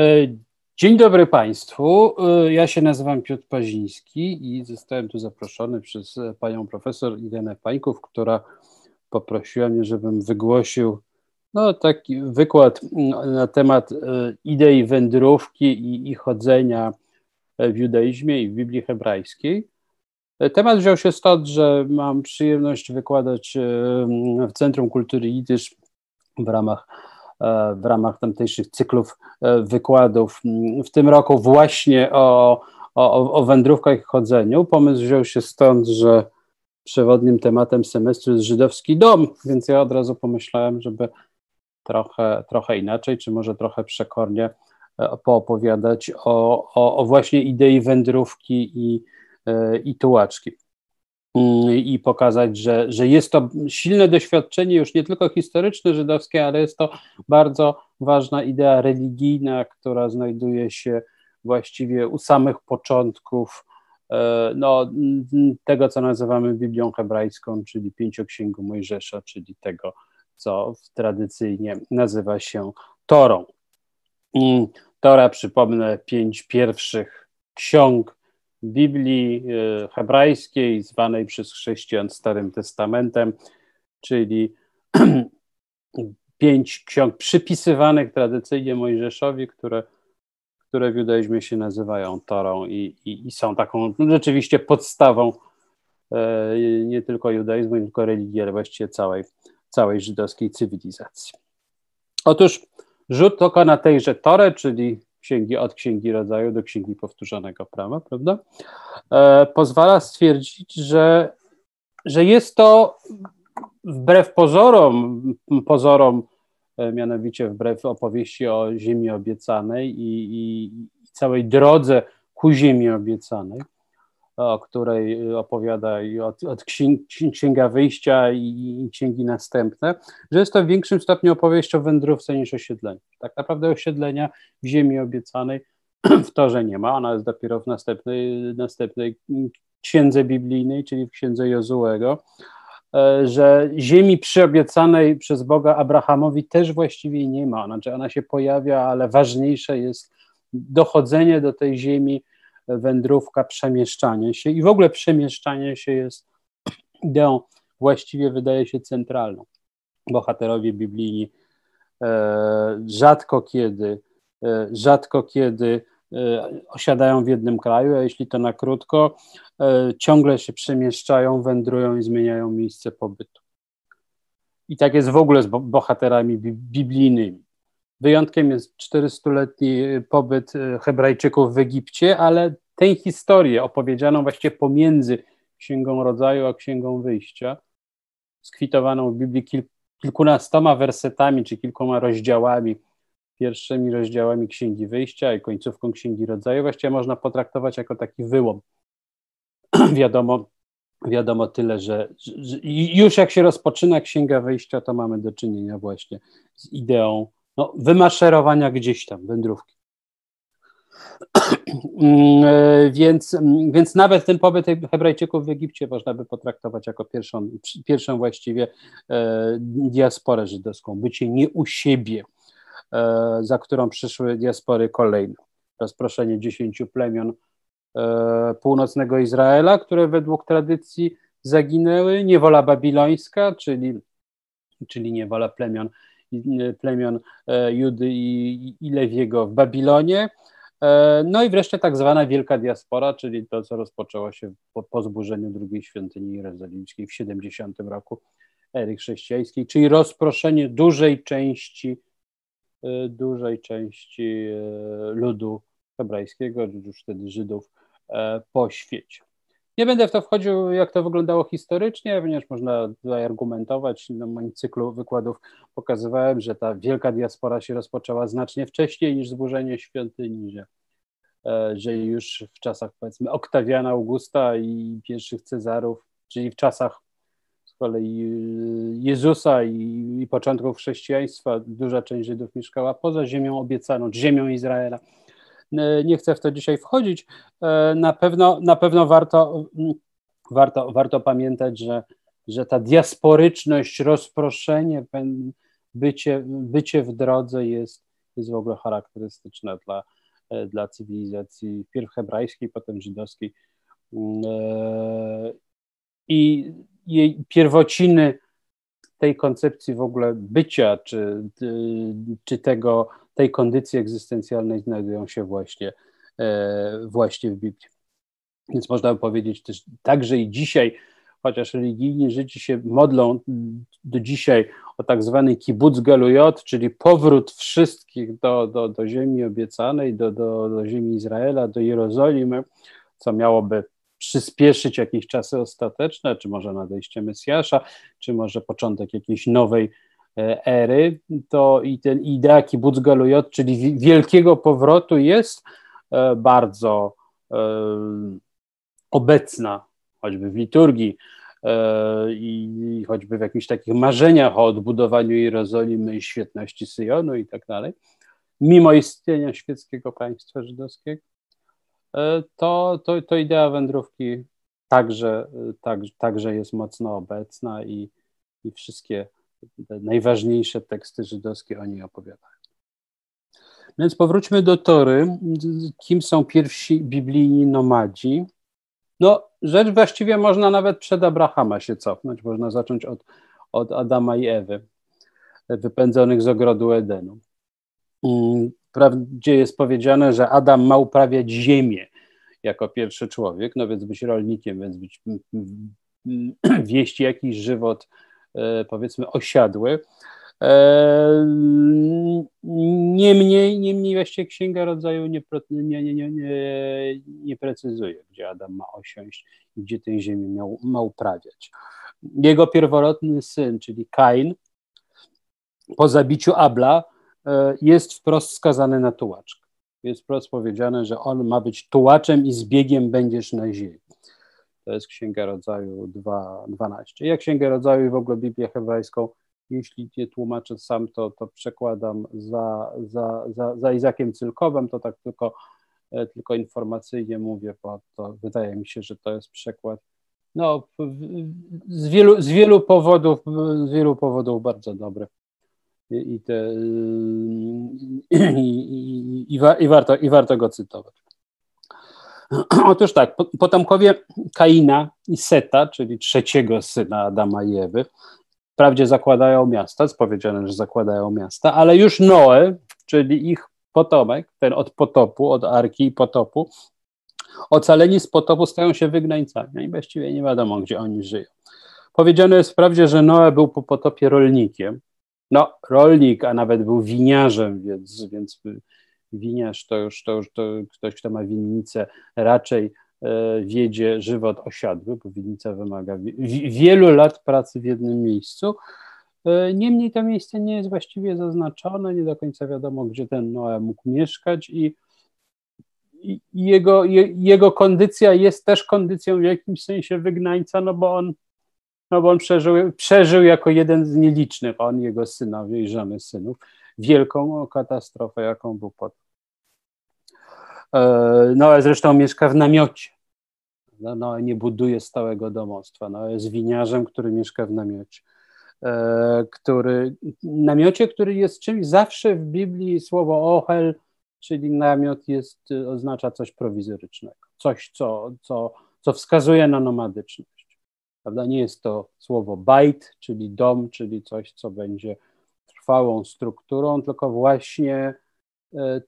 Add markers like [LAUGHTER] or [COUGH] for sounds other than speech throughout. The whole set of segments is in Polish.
E, dzień dobry Państwu. E, ja się nazywam Piotr Paziński i zostałem tu zaproszony przez panią profesor Irenę Pańków, która poprosiła mnie, żebym wygłosił no, taki wykład na temat e, idei wędrówki i, i chodzenia w judaizmie i w Biblii hebrajskiej. Temat wziął się stąd, że mam przyjemność wykładać w Centrum Kultury Jidysz w ramach E, w ramach tamtejszych cyklów e, wykładów. W tym roku właśnie o, o, o wędrówkach i chodzeniu. Pomysł wziął się stąd, że przewodnim tematem semestru jest żydowski dom, więc ja od razu pomyślałem, żeby trochę, trochę inaczej, czy może trochę przekornie e, poopowiadać o, o, o właśnie idei wędrówki i, i tułaczki. Mm, i pokazać, że, że jest to silne doświadczenie już nie tylko historyczne żydowskie, ale jest to bardzo ważna idea religijna, która znajduje się właściwie u samych początków e, no, tego, co nazywamy Biblią hebrajską, czyli pięcioksięgu Mojżesza, czyli tego, co tradycyjnie nazywa się Torą. Mm, Tora, przypomnę, pięć pierwszych ksiąg Biblii e, hebrajskiej, zwanej przez chrześcijan Starym Testamentem, czyli [CLEARS THROAT] pięć ksiąg przypisywanych tradycyjnie Mojżeszowi, które, które w judaizmie się nazywają Torą i, i, i są taką rzeczywiście podstawą e, nie tylko judaizmu, nie tylko religii, ale właściwie całej, całej żydowskiej cywilizacji. Otóż rzut oka na tejże Torę, czyli księgi od księgi rodzaju do księgi powtórzonego prawa, prawda? E, pozwala stwierdzić, że, że jest to wbrew pozorom, pozorom, e, mianowicie wbrew opowieści o ziemi obiecanej i, i całej drodze ku ziemi obiecanej, o której opowiada i od, od księga wyjścia i, i, księgi następne, że jest to w większym stopniu opowieść o wędrówce niż osiedleniu. Tak naprawdę osiedlenia w ziemi obiecanej [CLEARS THROAT] w torze nie ma, ona jest dopiero w następnej, następnej księdze biblijnej, czyli w księdze Jozułego, e, że ziemi przyobiecanej przez Boga Abrahamowi też właściwie nie ma, znaczy ona się pojawia, ale ważniejsze jest dochodzenie do tej ziemi wędrówka, przemieszczanie się i w ogóle przemieszczanie się jest ideą właściwie wydaje się centralną. Bohaterowie biblijni e, rzadko kiedy, e, rzadko kiedy e, osiadają w jednym kraju, a jeśli to na krótko, ciągle się przemieszczają, wędrują i zmieniają miejsce pobytu. I tak jest w ogóle z bohaterami biblijnymi. Wyjątkiem jest 400-letni pobyt e, Hebrajczyków w Egipcie, ale tę historię opowiedzianą właściwie pomiędzy Księgą Rodzaju a Księgą Wyjścia, skwitowaną w Biblii kil, kilkunastoma wersetami czy kilkoma rozdziałami, pierwszymi rozdziałami Księgi Wyjścia i końcówką Księgi Rodzaju, właściwie można potraktować jako taki wyłom. [CLEARS THROAT] wiadomo, wiadomo tyle, że, że już jak się rozpoczyna Księga Wyjścia, to mamy do czynienia właśnie z ideą no, wymaszerowania gdzieś tam, wędrówki. [CLEARS THROAT] Mm, e, więc, więc nawet ten pobyt Hebrajczyków w Egipcie można by potraktować jako pierwszą, pierwszą właściwie e, diasporę żydowską, bycie nie u siebie, e, za którą przyszły diaspory kolejne. Rozproszenie dziesięciu plemion e, północnego Izraela, które według tradycji zaginęły, niewola babilońska, czyli, czyli niewola plemion plemion e, Judy i, i Lewiego w Babilonie. E, no i wreszcie tak zwana Wielka Diaspora, czyli to, co rozpoczęło się po, po zburzeniu drugiej świątyni jerozolimskiej w 70 roku ery chrześcijańskiej, czyli rozproszenie dużej części, e, dużej części ludu hebrajskiego, już wtedy Żydów, po świecie. Nie będę w to wchodził, jak to wyglądało historycznie, ponieważ można tutaj argumentować. Na moim cyklu wykładów pokazywałem, że ta wielka diaspora się rozpoczęła znacznie wcześniej niż zburzenie świątyni, że, e, że już w czasach powiedzmy Oktawiana Augusta i pierwszych Cezarów, czyli w czasach z kolei e, Jezusa i, i początków chrześcijaństwa, duża część Żydów mieszkała poza ziemią obiecaną, ziemią Izraela. E, nie chcę w to dzisiaj wchodzić. E, na pewno, na pewno warto, mm, warto, warto pamiętać, że, że ta diasporyczność, rozproszenie, bycie, bycie w drodze jest, jest w ogóle charakterystyczna dla, dla cywilizacji pierw hebrajskiej, potem żydowskiej. I jej pierwociny tej koncepcji w ogóle bycia, czy, czy tego, tej kondycji egzystencjalnej znajdują się właśnie, właśnie w Biblii. Więc można by powiedzieć też także i dzisiaj, chociaż religijni Żydzi się modlą do dzisiaj o tak zwany kibbutz galujot, czyli powrót wszystkich do, do, do ziemi obiecanej, do, do, do ziemi Izraela, do Jerozolimy, co miałoby przyspieszyć jakieś czasy ostateczne, czy może nadejście Mesjasza, czy może początek jakiejś nowej e, ery, to i ten idea kibbutz galujot, czyli wielkiego powrotu jest e, bardzo e, obecna, choćby w liturgii e, i choćby w jakichś takich marzeniach o odbudowaniu Jerozolimy i świetności Syjonu i tak dalej, mimo istnienia świeckiego państwa żydowskiego, e, to, to, to idea wędrówki także, tak, także jest mocno obecna i, i wszystkie najważniejsze teksty żydowskie o niej opowiadają. Więc powróćmy do Tory. Kim są pierwsi biblijni nomadzi? No, rzecz właściwie można nawet przed Abrahama się cofnąć. Można zacząć od, od Adama i Ewy, wypędzonych z ogrodu Edenu. Mm, Wprawdzie jest powiedziane, że Adam ma uprawiać ziemię jako pierwszy człowiek, no więc być rolnikiem, więc być, [CLEARS THROAT] wieść jakiś żywot, powiedzmy, osiadły. E, niemniej, niemniej właściwie Księga Rodzaju nie, nie, nie, nie, nie precyzuje, gdzie Adam ma osiąść i gdzie tę ziemię miał, ma uprawiać. Jego pierworodny syn, czyli Kain, po zabiciu Abla e, jest wprost skazany na tułaczkę. Jest wprost powiedziane, że on ma być tułaczem i zbiegiem będziesz na ziemi. To jest Księga Rodzaju 2.12. Jak Księgę Rodzaju i w ogóle Biblię hebrajską jeśli nie tłumaczę sam, to, to przekładam za, za, za, za Izakiem Cylkowem, to tak tylko, e, tylko informacyjnie mówię, bo to wydaje mi się, że to jest przekład no, z wielu, z wielu powodów, z wielu powodów bardzo dobry. I, i, te, i, i, i, warto, i warto go cytować. [CLEARS THROAT] Otóż tak, potomkowie Kaina i Seta, czyli trzeciego syna Adama i Ewy, Wprawdzie zakładają miasta, jest powiedziane, że zakładają miasta, ale już Noe, czyli ich potomek, ten od potopu, od Arki i potopu, ocaleni z potopu stają się wygnańcami i właściwie nie wiadomo, gdzie oni żyją. Powiedziane jest wprawdzie, że Noe był po potopie rolnikiem. No, rolnik, a nawet był winiarzem, więc, więc winiarz to już, to już to ktoś, kto ma winnicę, raczej E, wiedzie żywot osiadły, bo winnica wymaga wielu lat pracy w jednym miejscu. E, niemniej to miejsce nie jest właściwie zaznaczone, nie do końca wiadomo, gdzie ten Noe mógł mieszkać i, i jego, jego kondycja jest też kondycją w jakimś sensie wygnańca, no bo on, no bo on przeżył, przeżył jako jeden z nielicznych, on, jego synowie i żony synów, wielką katastrofę, jaką był pod E, no, zresztą mieszka w namiocie. No, no, nie buduje stałego domostwa. No, jest winiarzem, który mieszka w namiocie. E, który, namiocie, który jest czymś zawsze w Biblii słowo ochel, czyli namiot jest, oznacza coś prowizorycznego, coś, co, co, co wskazuje na nomadyczność. Prawda? Nie jest to słowo bajt, czyli dom, czyli coś, co będzie trwałą strukturą, tylko właśnie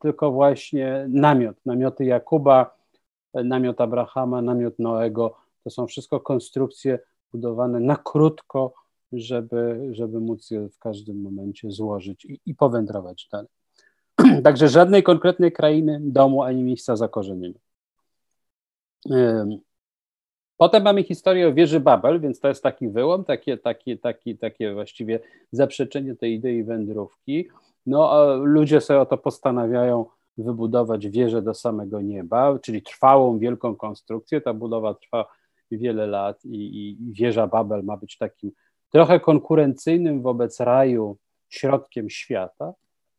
tylko właśnie namiot, namioty Jakuba, e, namiot Abrahama, namiot Noego, to są wszystko konstrukcje budowane na krótko, żeby, żeby móc je w każdym momencie złożyć i, i powędrować dalej. [CLEARS THROAT] Także żadnej konkretnej krainy, domu ani miejsca zakorzenienia. Potem mamy historię o wieży Babel, więc to jest taki wyłom, takie, takie, takie, takie właściwie zaprzeczenie tej idei wędrówki. No, a ludzie sobie o to postanawiają wybudować wieżę do samego nieba, czyli trwałą, wielką konstrukcję. Ta budowa trwa wiele lat i, i wieża Babel ma być takim trochę konkurencyjnym wobec raju środkiem świata.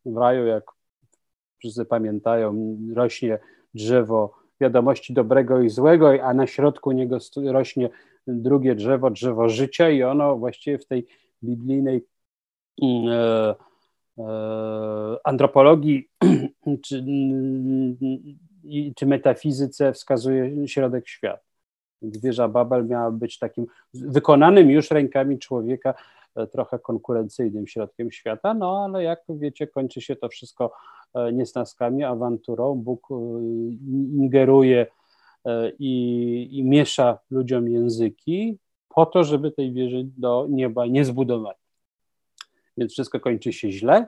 W raju, jak wszyscy pamiętają, rośnie drzewo wiadomości dobrego i złego, a na środku niego rośnie drugie drzewo, drzewo życia i ono właściwie w tej biblijnej E, antropologii [CLEARS THROAT] czy, czy metafizyce wskazuje środek świata. Wieża Babel miała być takim wykonanym już rękami człowieka e, trochę konkurencyjnym środkiem świata, no ale jak wiecie, kończy się to wszystko e, niesnaskami, awanturą. Bóg e, ingeruje i, i miesza ludziom języki po to, żeby tej wieży do nieba nie zbudować. Więc wszystko kończy się źle,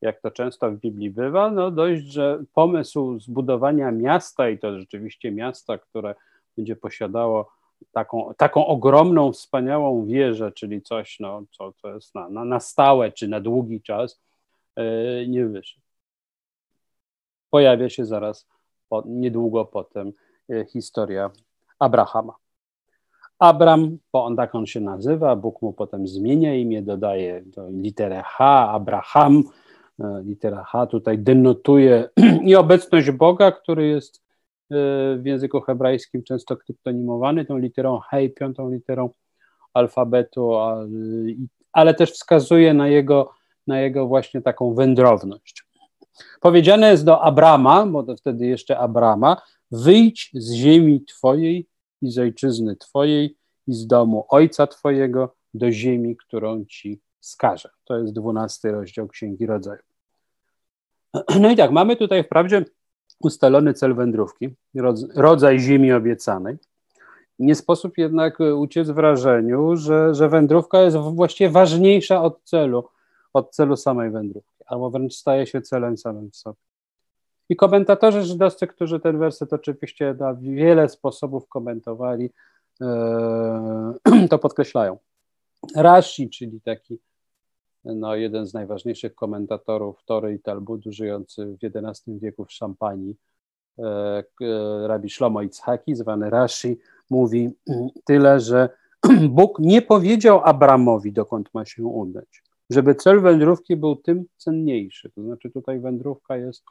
jak to często w Biblii bywa. No dość, że pomysł zbudowania miasta i to rzeczywiście miasta, które będzie posiadało taką, taką ogromną, wspaniałą wieżę, czyli coś, no, co, co jest na, na, na stałe czy na długi czas, yy, nie wyszedł. Pojawia się zaraz po, niedługo potem yy, historia Abrahama. Abram, bo on tak on się nazywa, Bóg mu potem zmienia imię, dodaje literę H, Abraham. E, litera H tutaj denotuje [CLEARS THROAT] i obecność Boga, który jest w języku hebrajskim często kryptonimowany tą literą hej, piątą literą alfabetu, ale też wskazuje na jego, na jego właśnie taką wędrowność. Powiedziane jest do Abrama, bo to wtedy jeszcze Abrama, wyjdź z ziemi Twojej i z ojczyzny Twojej i z domu ojca Twojego do ziemi, którą Ci skażę. To jest dwunasty rozdział Księgi Rodzaju. No i tak, mamy tutaj wprawdzie ustalony cel wędrówki, rodzaj ziemi obiecanej. Nie sposób jednak uciec wrażeniu, że, że wędrówka jest właściwie ważniejsza od celu, od celu samej wędrówki, albo wręcz staje się celem samym w sobie. I komentatorzy żydowscy, którzy ten werset oczywiście na wiele sposobów komentowali, [CLEARS THROAT] to podkreślają. Rashi, czyli taki no, jeden z najważniejszych komentatorów Tory i Talmudu, żyjący w XI wieku w Szampanii, e, e, Rabbi Shlomo Itzhaki, zwany Rashi, mówi [CLEARS THROAT] tyle, że [CLEARS THROAT] Bóg nie powiedział Abramowi, dokąd ma się udać, żeby cel wędrówki był tym cenniejszy. To znaczy tutaj wędrówka jest,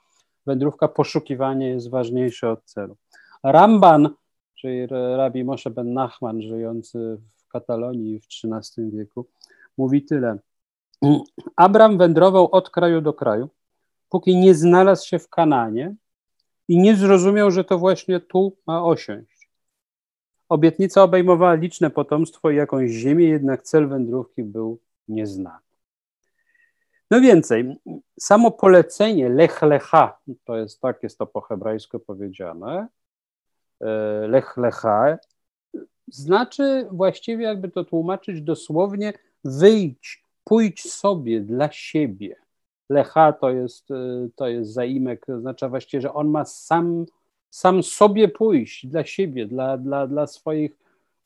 wędrówka poszukiwania jest ważniejsze od celu. Ramban, czyli Rabbi Moshe ben Nachman, żyjący w Katalonii w XIII wieku, mówi tyle. Abram wędrował od kraju do kraju, póki nie znalazł się w Kananie i nie zrozumiał, że to właśnie tu ma osiąść. Obietnica obejmowała liczne potomstwo i jakąś ziemię, jednak cel wędrówki był nieznany. No więcej, samo polecenie lech lecha, to jest tak, jest to po hebrajsku powiedziane, e, lech lecha, znaczy właściwie, jakby to tłumaczyć dosłownie, wyjdź, pójdź sobie dla siebie. Lecha to jest, y, to jest zaimek, to znaczy właściwie, że on ma sam, sam sobie pójść dla siebie, dla, dla, dla swoich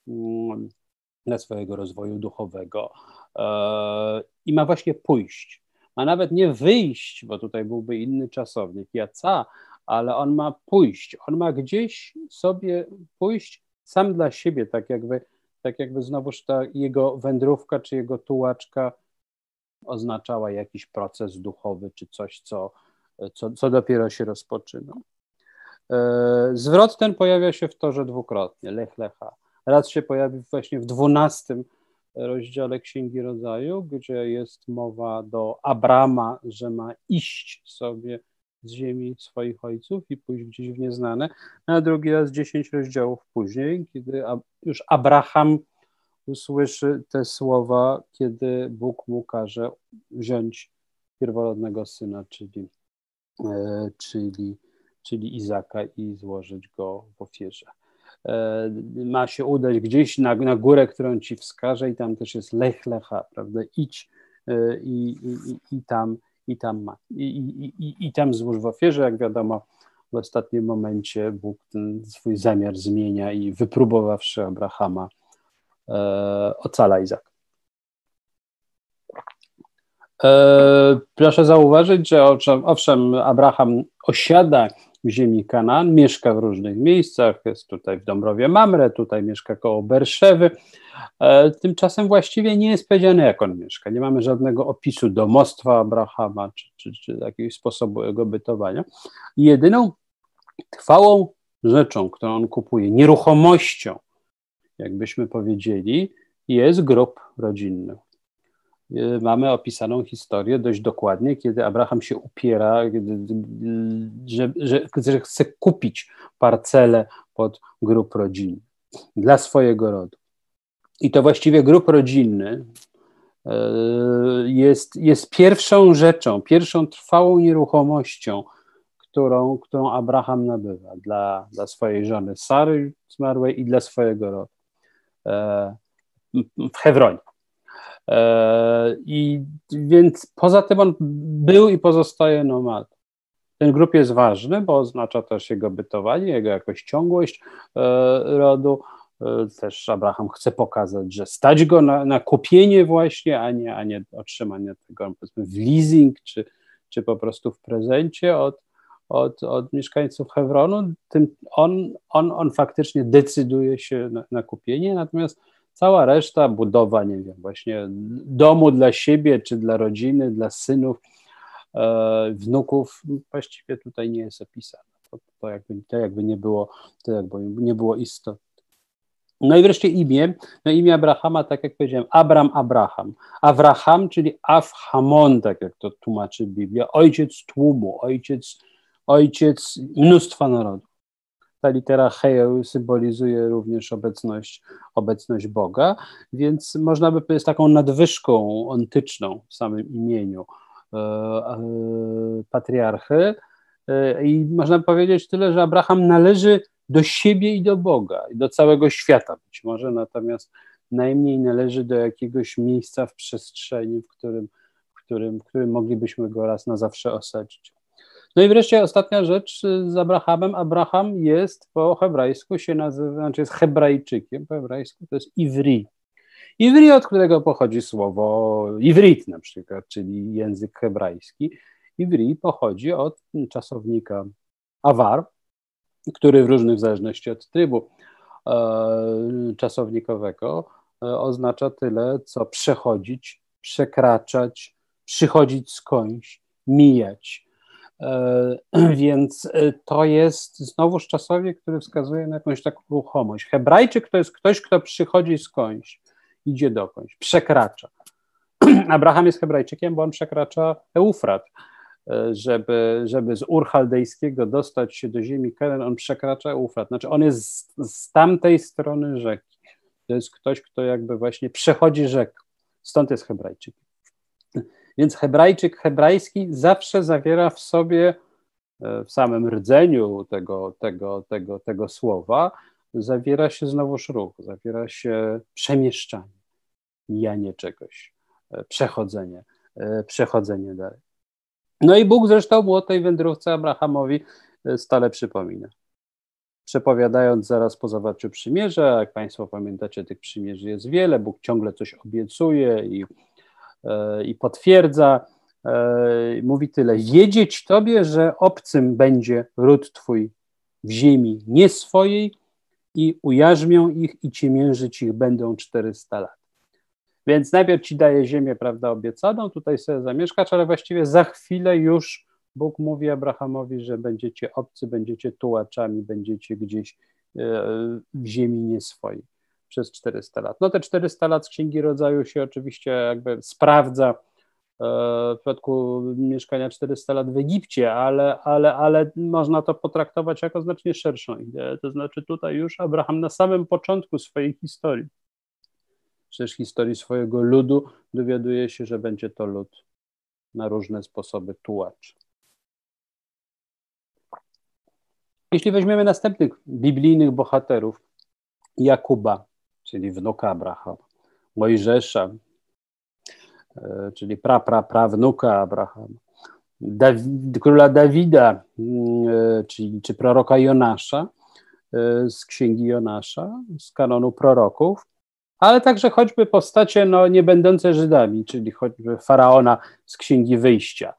mm, dla swojego rozwoju duchowego e, i ma właśnie pójść. Ma nawet nie wyjść, bo tutaj byłby inny czasownik, jaca, ale on ma pójść. On ma gdzieś sobie pójść sam dla siebie, tak jakby, tak jakby znowuż ta jego wędrówka czy jego tułaczka oznaczała jakiś proces duchowy czy coś, co, co, co dopiero się rozpoczyna. E, zwrot ten pojawia się w torze dwukrotnie, lech lecha. Raz się pojawi właśnie w dwunastym rozdziale Księgi Rodzaju, gdzie jest mowa do Abrama, że ma iść sobie z ziemi swoich ojców i pójść gdzieś w nieznane, a drugi raz dziesięć rozdziałów później, kiedy już Abraham usłyszy te słowa, kiedy Bóg mu każe wziąć pierworodnego syna, czyli, e, czyli, czyli Izaka i złożyć go w ofierze. E, ma się udać gdzieś na, na górę, którą ci wskaże i tam też jest lech lecha, prawda, idź e, i, i, i tam i tam ma. I, i, i, i tam złóż w ofierze, jak wiadomo, w ostatnim momencie Bóg ten swój zamiar zmienia i wypróbowawszy Abrahama, E, ocala Izak. E, proszę zauważyć, że owszem, Abraham osiada ziemi Kanaan, mieszka w różnych miejscach, jest tutaj w Dąbrowie Mamre, tutaj mieszka koło Berszewy. E, tymczasem właściwie nie jest powiedziane, jak on mieszka. Nie mamy żadnego opisu domostwa Abrahama, czy, czy, czy jakiegoś sposobu jego bytowania. Jedyną trwałą rzeczą, którą on kupuje, nieruchomością, jakbyśmy powiedzieli, jest grób rodzinny. Y, mamy opisaną historię dość dokładnie, kiedy Abraham się upiera, że, że, że chce kupić parcelę pod grup rodzinny dla swojego rodu. I to właściwie grup rodzinny y, jest, jest pierwszą rzeczą, pierwszą trwałą nieruchomością, którą, którą Abraham nabywa dla, dla swojej żony Sary zmarłej i dla swojego rodu e, w Hebronie. E, I więc poza tym on był i pozostaje nomadą. Ten grup jest ważny, bo oznacza też jego bytowanie, jego jakoś ciągłość e, rodu. Też Abraham chce pokazać, że stać go na, na kupienie właśnie, a nie, a nie otrzymanie tego powiedzmy w leasing, czy, czy po prostu w prezencie od, od, od mieszkańców Hebronu, tym on, on, on faktycznie decyduje się na, na kupienie, natomiast cała reszta, budowa, nie wiem, właśnie domu dla siebie, czy dla rodziny, dla synów, e, wnuków, właściwie tutaj nie jest opisane. To, to, jakby, to jakby nie było, to jakby nie było istotne. No i wreszcie imię. No imię Abrahama, tak jak powiedziałem, Abram Abraham. Abraham, czyli Afhamon, tak jak to tłumaczy Biblia, ojciec tłumu, ojciec ojciec mnóstwa narodów. Ta litera Heil symbolizuje również obecność, obecność Boga, więc można by powiedzieć taką nadwyżką ontyczną w samym imieniu e, e, patriarchy. E, I można powiedzieć tyle, że Abraham należy do siebie i do Boga, i do całego świata być może, natomiast najmniej należy do jakiegoś miejsca w przestrzeni, w którym, w którym, w którym moglibyśmy go raz na zawsze osadzić. No i wreszcie ostatnia rzecz z Abrahamem. Abraham jest po hebrajsku się nazywa, znaczy jest hebrajczykiem po hebrajsku, to jest Ivri. Ivri, od którego pochodzi słowo Ivrit na przykład, czyli język hebrajski. Ivri pochodzi od czasownika awar, który w różnych zależności od trybu e, czasownikowego e, oznacza tyle, co przechodzić, przekraczać, przychodzić skądś, mijać. E, [CLEARS THROAT] więc e, to jest znowuż czasownik, który wskazuje na jakąś taką ruchomość. Hebrajczyk to jest ktoś, kto przychodzi skądś, idzie dokądś, przekracza. [CLEARS THROAT] Abraham jest Hebrajczykiem, bo on przekracza Eufrat. E, żeby, żeby z Ur Chaldejskiego dostać się do ziemi Kenan, on przekracza Eufrat. Znaczy on jest z, z tamtej strony rzeki. To jest ktoś, kto jakby właśnie przechodzi rzekę. Stąd jest Hebrajczykiem. Więc hebrajczyk hebrajski zawsze zawiera w sobie, e, w samym rdzeniu tego, tego, tego, tego słowa, zawiera się znowuż ruch, zawiera się przemieszczanie, mijanie czegoś, e, przechodzenie, e, przechodzenie dalej. No i Bóg zresztą mu o tej wędrówce Abrahamowi stale przypomina. Przepowiadając zaraz po zawarciu przymierza, jak Państwo pamiętacie, tych przymierzy jest wiele, Bóg ciągle coś obiecuje i i potwierdza, e, mówi tyle, wiedzieć Tobie, że obcym będzie ród Twój w ziemi nie swojej i ujarzmią ich i ciemiężyć ich będą 400 lat. Więc najpierw Ci daje ziemię, prawda, obiecaną, tutaj sobie zamieszkać, ale właściwie za chwilę już Bóg mówi Abrahamowi, że będziecie obcy, będziecie tułaczami, będziecie gdzieś e, w ziemi nie swojej przez 400 lat. No te 400 lat z Księgi Rodzaju się oczywiście jakby sprawdza e, w przypadku mieszkania 400 lat w Egipcie, ale, ale, ale można to potraktować jako znacznie szerszą ideę. To znaczy tutaj już Abraham na samym początku swojej historii, przecież historii swojego ludu, dowiaduje się, że będzie to lud na różne sposoby tułacz. Jeśli weźmiemy następnych biblijnych bohaterów, Jakuba, czyli wnuka Abrahama, Mojżesza, e, czyli pra, pra, prawnuka Abrahama, Dawid, króla Dawida, mm, e, czyli, czy proroka Jonasza e, z księgi Jonasza, z kanonu proroków, ale także choćby postacie no, nie będące Żydami, czyli choćby faraona z księgi wyjścia,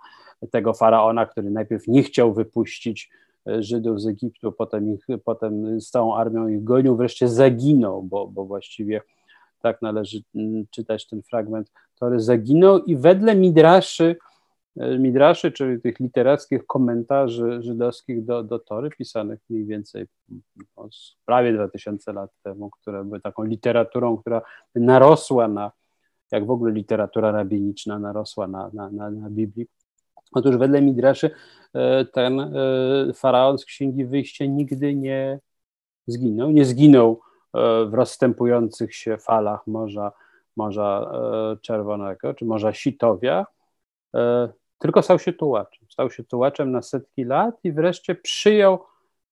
tego faraona, który najpierw nie chciał wypuścić Żydów z Egiptu, potem, ich, potem z całą armią ich gonił, wreszcie zaginął, bo, bo właściwie tak należy mm, czytać ten fragment Tory, zaginął i wedle Midraszy, e, Midraszy, czyli tych literackich komentarzy żydowskich do, do Tory, pisanych mniej więcej no, prawie 2000 lat temu, które były taką literaturą, która narosła na, jak w ogóle literatura rabiniczna narosła na, na, na, na Biblii. Otóż wedle Midraszy e, ten e, faraon z Księgi Wyjścia nigdy nie zginął. Nie zginął e, w rozstępujących się falach Morza, Morza Czerwonego czy Morza Sitowia, tylko stał się tułaczem. Stał się tułaczem na setki lat i wreszcie przyjął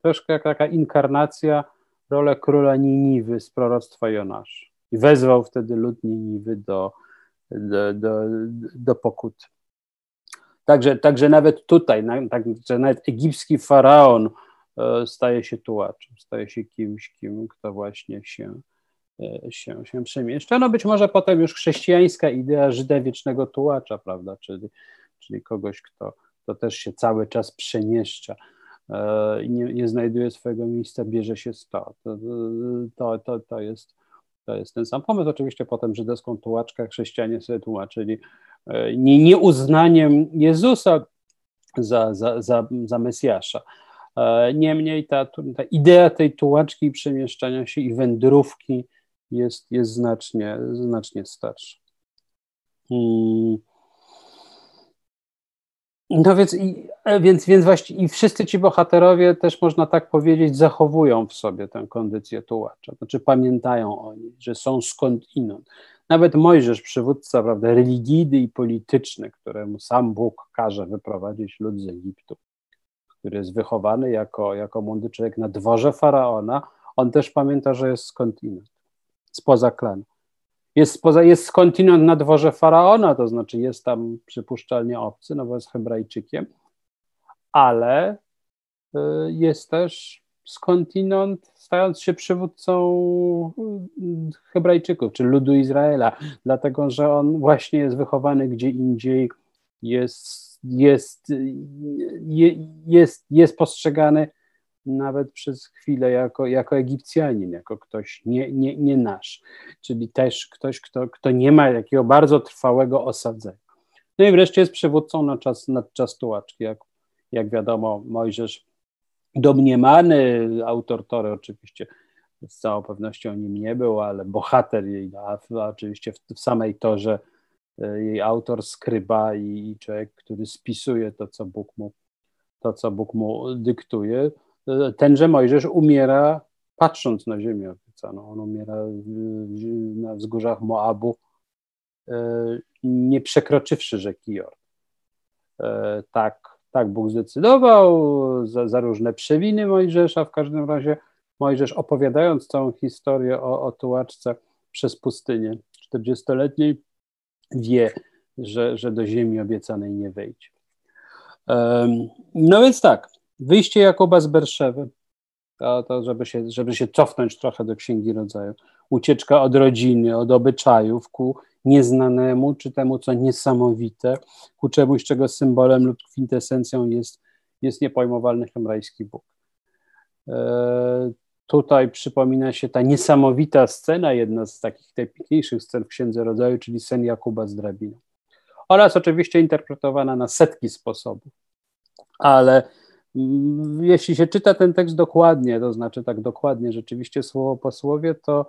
troszkę jak taka inkarnacja rolę króla Niniwy z proroctwa Jonasza. I wezwał wtedy lud Niniwy do, do, do, do pokuty. Także, także nawet tutaj, także nawet egipski faraon e, staje się tułaczem, staje się kimś, kim, kto właśnie się, e, się, się przemieszcza. No być może potem już chrześcijańska idea Żyda wiecznego tułacza, prawda, czyli, czyli kogoś, kto, kto też się cały czas przemieszcza e, i nie, nie znajduje swojego miejsca, bierze się stąd. To, to, to, jest, to jest ten sam pomysł. Oczywiście potem żydowską tułaczkę chrześcijanie sobie tłumaczyli nie, nieuznaniem Jezusa za, za, za, za Mesjasza. E, niemniej ta, ta idea tej tułaczki i przemieszczania się i wędrówki jest, jest znacznie, znacznie starsza. Hmm. No więc, i, e, więc, więc właśnie i wszyscy ci bohaterowie też można tak powiedzieć zachowują w sobie tę kondycję tułacza, znaczy pamiętają o niej, że są skądinąd. Nawet Mojżesz, przywódca prawda, religijny i polityczny, któremu sam Bóg każe wyprowadzić lud z Egiptu, który jest wychowany jako, jako młody człowiek na dworze faraona, on też pamięta, że jest skądinąd, spoza klanu. Jest, spoza, jest skądinąd na dworze faraona, to znaczy jest tam przypuszczalnie obcy, no bo jest Hebrajczykiem, ale y, jest też skądinąd stając się przywódcą mm, Hebrajczyków, czy ludu Izraela, dlatego że on właśnie jest wychowany gdzie indziej, jest, jest, jest, jest postrzegany nawet przez chwilę jako, jako Egipcjanin, jako ktoś nie, nie, nie nasz, czyli też ktoś, kto, kto nie ma jakiego bardzo trwałego osadzenia. No i wreszcie jest przywódcą na czas, na czas tułaczki, jak, jak wiadomo, Mojżesz domniemany autor Tory oczywiście z całą pewnością nim nie był, ale bohater jej, a oczywiście w, w samej torze e, jej autor, skryba i, i człowiek, który spisuje to, co Bóg mu, to, co Bóg mu dyktuje. E, tenże Mojżesz umiera patrząc na ziemię obiecaną. On umiera na wzgórzach Moabu, e, nie przekroczywszy rzeki Jordan. Tak tak Bóg zdecydował, za, za różne przewiny Mojżesza. W każdym razie Mojżesz opowiadając całą historię o, o tułaczce przez pustynię 40-letniej wie, że, że do ziemi obiecanej nie wejdzie. No więc tak, wyjście Jakuba z Berszewy, to, to żeby, się, żeby się cofnąć trochę do Księgi Rodzaju, ucieczka od rodziny, od obyczajów ku nieznanemu, czy temu, co niesamowite, ku czemuś, czego symbolem lub kwintesencją jest, jest niepojmowalny hebrajski Bóg. E, tutaj przypomina się ta niesamowita scena, jedna z takich najpiękniejszych scen w Księdze Rodzaju, czyli sen Jakuba z drabiną. Oraz oczywiście interpretowana na setki sposobów. Ale jeśli się czyta ten tekst dokładnie, to znaczy tak dokładnie, rzeczywiście słowo po słowie, to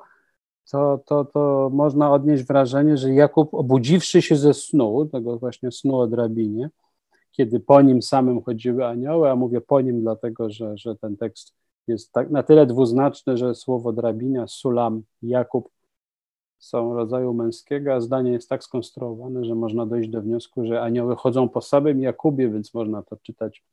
to, to, to można odnieść wrażenie, że Jakub obudziwszy się ze snu, tego właśnie snu o drabinie, kiedy po nim samym chodziły anioły, a mówię po nim dlatego, że, że ten tekst jest tak, na tyle dwuznaczny, że słowo drabina, sulam, Jakub są rodzaju męskiego, a zdanie jest tak skonstruowane, że można dojść do wniosku, że anioły chodzą po samym Jakubie, więc można to czytać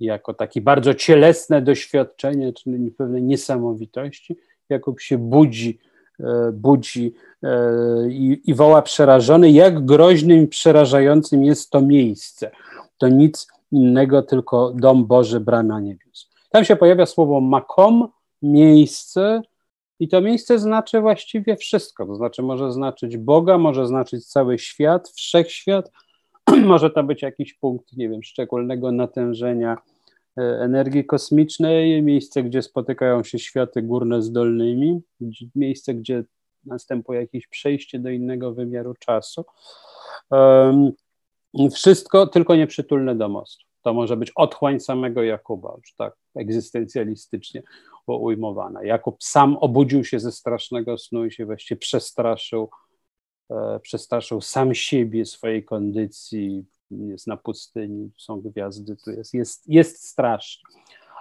jako takie bardzo cielesne doświadczenie, czyli pewnej niesamowitości, Jakub się budzi, e, budzi e, i, i woła przerażony, jak groźnym i przerażającym jest to miejsce. To nic innego, tylko dom Boży, brana niebios. Tam się pojawia słowo makom, miejsce, i to miejsce znaczy właściwie wszystko. To znaczy, może znaczyć Boga, może znaczyć cały świat, wszechświat, [CLEARS THROAT] może to być jakiś punkt, nie wiem, szczególnego natężenia E, energii kosmicznej, miejsce, gdzie spotykają się światy górne z dolnymi, miejsce, gdzie następuje jakieś przejście do innego wymiaru czasu. Wszystko tylko nieprzytulne do mostu. To może być otchłań samego Jakuba, już tak egzystencjalistycznie ujmowana. Jakub sam obudził się ze strasznego snu i się właściwie przestraszył przestraszył sam siebie, swojej kondycji, jest na pustyni, są gwiazdy, tu jest, jest, jest strasznie.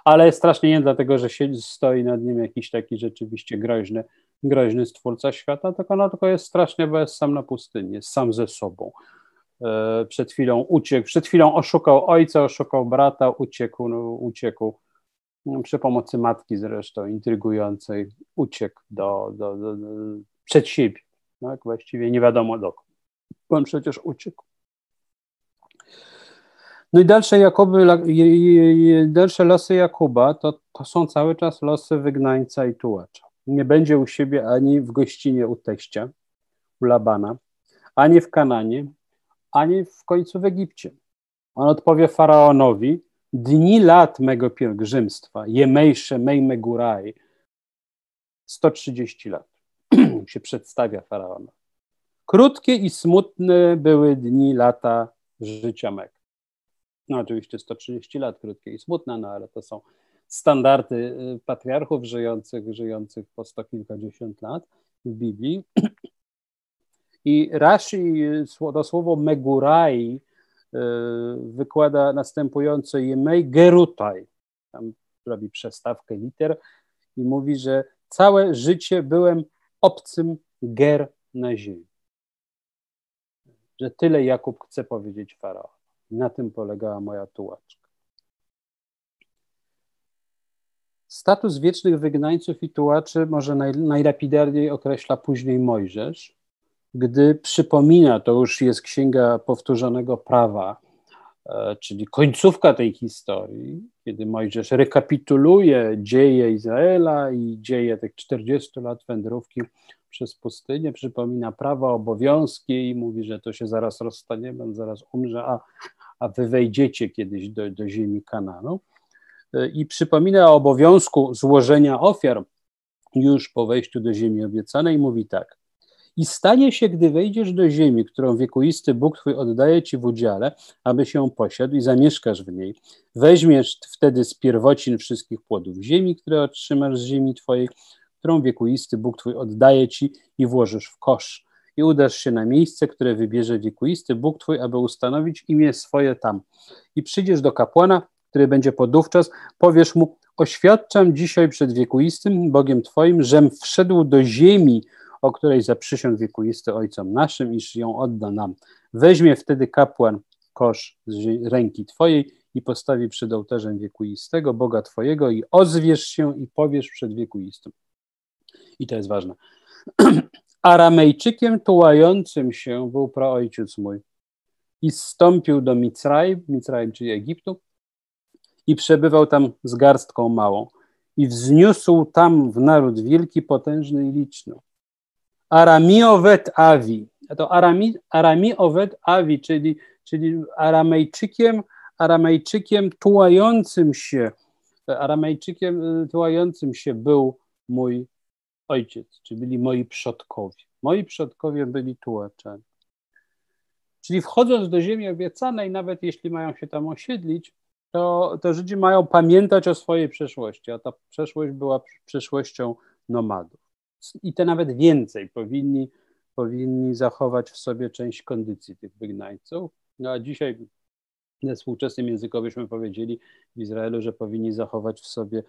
Ale strasznie nie dlatego, że stoi nad nim jakiś taki rzeczywiście groźny, groźny stwórca świata, tylko no, tylko jest strasznie, bo jest sam na pustyni, jest sam ze sobą. E, przed chwilą uciekł, przed chwilą oszukał ojca, oszukał brata, uciekł, no, uciekł no, przy pomocy matki zresztą intrygującej, uciekł do, do, do, do przed siebie. Tak? Właściwie nie wiadomo dokąd. On przecież uciekł. No i dalsze, Jakuby, dalsze losy Jakuba to, to są cały czas losy wygnańca i tułacza. Nie będzie u siebie ani w gościnie u teścia, u Labana, ani w Kananie, ani w końcu w Egipcie. On odpowie faraonowi: Dni lat mego pielgrzymstwa, jemejsze mejme góraj, 130 lat [CLEARS THROAT] się przedstawia faraona. Krótkie i smutne były dni, lata życia mego. No oczywiście 130 lat, krótkie i smutne, no ale to są standardy y, patriarchów żyjących, żyjących po sto kilkadziesiąt lat w Biblii. [CLEARS THROAT] I Rashi to słowo megurai y, wykłada następująco jemej gerutaj. Tam robi przestawkę liter i mówi, że całe życie byłem obcym ger na ziemi. Że tyle Jakub chce powiedzieć faraon. Na tym polegała moja tułaczka. Status wiecznych wygnańców i tułaczy może naj, najlapidarniej określa później Mojżesz, gdy przypomina, to już jest księga powtórzonego prawa, e, czyli końcówka tej historii, kiedy Mojżesz rekapituluje dzieje Izraela i dzieje tych 40 lat wędrówki przez pustynię, przypomina prawa, obowiązki i mówi, że to się zaraz rozstaniemy, zaraz umrze, a, a wy wejdziecie kiedyś do, do ziemi Kananu. I przypomina o obowiązku złożenia ofiar już po wejściu do ziemi obiecanej, mówi tak. I stanie się, gdy wejdziesz do ziemi, którą wiekuisty Bóg Twój oddaje Ci w udziale, aby się posiadł i zamieszkasz w niej. Weźmiesz wtedy z pierwocin wszystkich płodów ziemi, które otrzymasz z ziemi Twojej, którą wiekuisty Bóg Twój oddaje Ci i włożysz w kosz. I udasz się na miejsce, które wybierze wiekuisty Bóg Twój, aby ustanowić imię swoje tam. I przyjdziesz do kapłana, który będzie podówczas, powiesz mu, oświadczam dzisiaj przed wiekuistym Bogiem Twoim, żem wszedł do ziemi, o której zaprzysiągł wiekuisty Ojcom naszym, iż ją odda nam. Weźmie wtedy kapłan kosz z ręki Twojej i postawi przed ołtarzem wiekuistego, Boga Twojego i ozwiesz się i powiesz przed wiekuistym i to jest ważne. [CLEARS THROAT] Aramejczykiem tułającym się był praojciec mój i zstąpił do Micraj, Micraj czyli Egiptu, i przebywał tam z garstką małą i wzniósł tam w naród wielki, potężny i liczny. Aramiowet Avi, to Arami, Aramiowet Avi, czyli, czyli Aramejczykiem, Aramejczykiem tułającym się, Aramejczykiem y, tułającym się był mój ojciec, czy byli moi przodkowie. Moi przodkowie byli tułaczami. Czyli wchodząc do ziemi obiecanej, nawet jeśli mają się tam osiedlić, to, to Żydzi mają pamiętać o swojej przeszłości, a ta przeszłość była przeszłością nomadów. I te nawet więcej powinni, powinni zachować w sobie część kondycji tych wygnańców. No a dzisiaj we współczesnym języku byśmy powiedzieli w Izraelu, że powinni zachować w sobie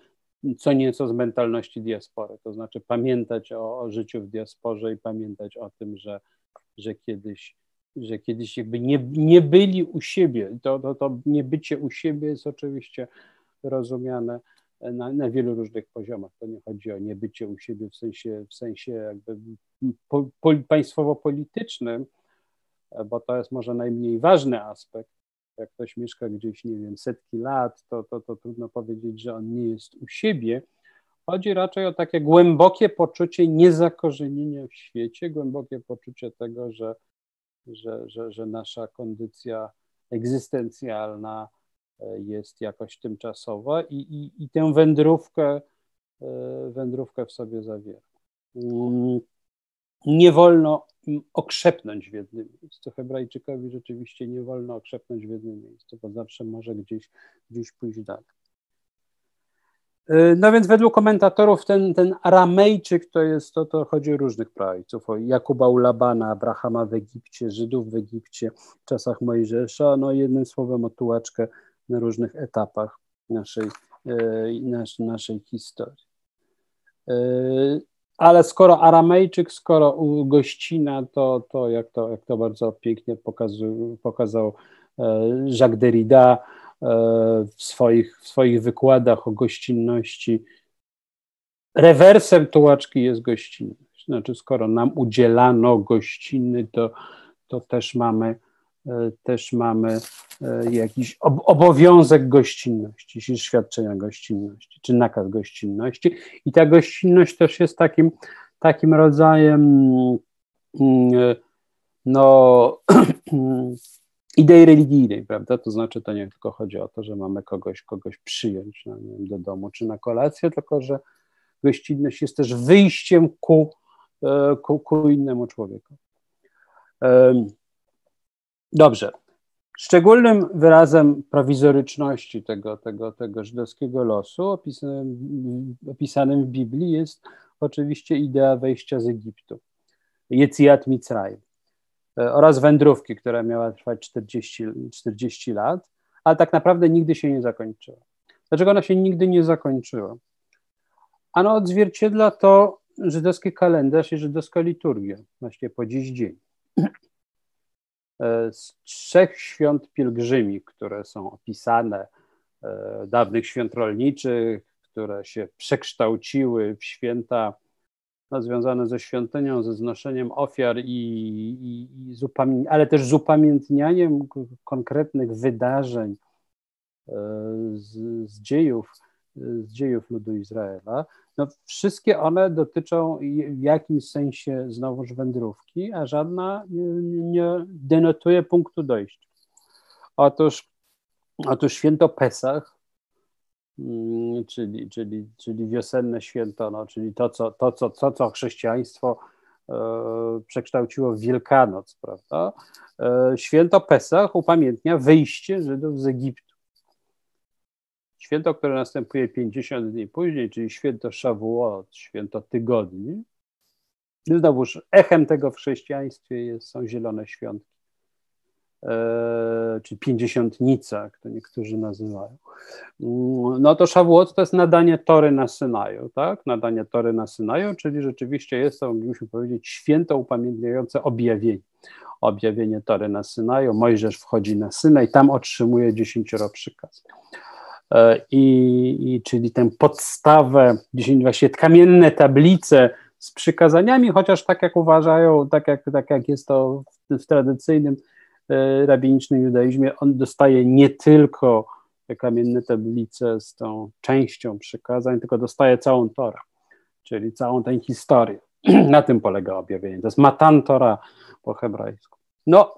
co nieco z mentalności diaspory, to znaczy pamiętać o, o życiu w diasporze i pamiętać o tym, że, że kiedyś że kiedyś jakby nie, nie byli u siebie. To, to, to niebycie u siebie jest oczywiście rozumiane na, na wielu różnych poziomach. To nie chodzi o niebycie u siebie w sensie, w sensie jakby po, po, państwowo-politycznym, bo to jest może najmniej ważny aspekt, jak ktoś mieszka gdzieś, nie wiem, setki lat, to, to, to trudno powiedzieć, że on nie jest u siebie. Chodzi raczej o takie głębokie poczucie niezakorzenienia w świecie, głębokie poczucie tego, że, że, że, że nasza kondycja egzystencjalna jest jakoś tymczasowa i, i, i tę wędrówkę, e, wędrówkę w sobie zawiera. Mm, nie wolno okrzepnąć w jednym miejscu. Hebrajczykowi rzeczywiście nie wolno okrzepnąć w jednym miejscu, bo zawsze może gdzieś, gdzieś pójść dalej. Y, no więc według komentatorów ten, ten Aramejczyk to jest, to, to chodzi o różnych prajców, o Jakuba Ulabana, Abrahama w Egipcie, Żydów w Egipcie, w czasach Mojżesza, no jednym słowem o tułaczkę na różnych etapach naszej, y, nas, naszej historii. Y, ale skoro Aramejczyk, skoro gościna, to, to, jak, to jak to bardzo pięknie pokazał, pokazał Jacques Derrida, E, w swoich, w swoich wykładach o gościnności. Rewersem tułaczki jest gościnność. Znaczy, skoro nam udzielano gościny, to, to też mamy e, też mamy e, jakiś obowiązek gościnności, czy świadczenia gościnności, czy nakaz gościnności. I ta gościnność też jest takim, takim rodzajem mm, no, [CLEARS THROAT] idei religijnej, prawda? To znaczy, to nie tylko chodzi o to, że mamy kogoś, kogoś przyjąć no, wiem, do domu czy na kolację, tylko że gościnność jest też wyjściem ku, e, ku, ku innemu człowiekowi. Dobrze. Szczególnym wyrazem prowizoryczności tego, tego, tego żydowskiego losu opisanym, opisanym w Biblii jest oczywiście idea wejścia z Egiptu. Jecjat Mitzrayim. E, oraz wędrówki, która miała trwać 40, 40 lat, ale tak naprawdę nigdy się nie zakończyła. Dlaczego ona się nigdy nie zakończyła? Ano odzwierciedla to żydowski kalendarz i żydowska liturgia, właśnie po dziś dzień. E, z trzech świąt pielgrzymi, które są opisane, e, dawnych świąt rolniczych, które się przekształciły w święta no, związane ze świątynią, ze znoszeniem ofiar, i, i, i z ale też z upamiętnianiem konkretnych wydarzeń e, z, z, dziejów, z dziejów ludu Izraela. No, wszystkie one dotyczą w jakimś sensie znowuż wędrówki, a żadna nie, denotuje punktu dojścia. Otóż, otóż święto Pesach Mm, czyli, czyli, czyli wiosenne święto, no, czyli to, co, to, co, to, co chrześcijaństwo e, przekształciło w Wielkanoc, prawda? E, święto Pesach upamiętnia wyjście Żydów z Egiptu. Święto, które następuje 50 dni później, czyli święto Shavuot, święto tygodni, znowuż echem tego w chrześcijaństwie jest, są zielone świątki. E, czy pięćdziesiątnica, jak to niektórzy nazywają. Mm, no to Szawłot to jest nadanie Tory na Synaju, tak? Nadanie Tory na Synaju, czyli rzeczywiście jest to, moglibyśmy powiedzieć, święto upamiętniające objawienie. Objawienie Tory na Synaju, Mojżesz wchodzi na Synaj, tam otrzymuje dziesięcioro przykaz. E, I, I, czyli tę podstawę, właśnie kamienne tablice z przykazaniami, chociaż tak jak uważają, tak jak, tak jak jest to w, w tradycyjnym E, rabinicznym judaizmie, on dostaje nie tylko te kamienne tablice z tą częścią przykazań, tylko dostaje całą Torę, czyli całą tę historię. [CLEARS THROAT] Na tym polega objawienie. To jest matan Tora po hebrajsku. No,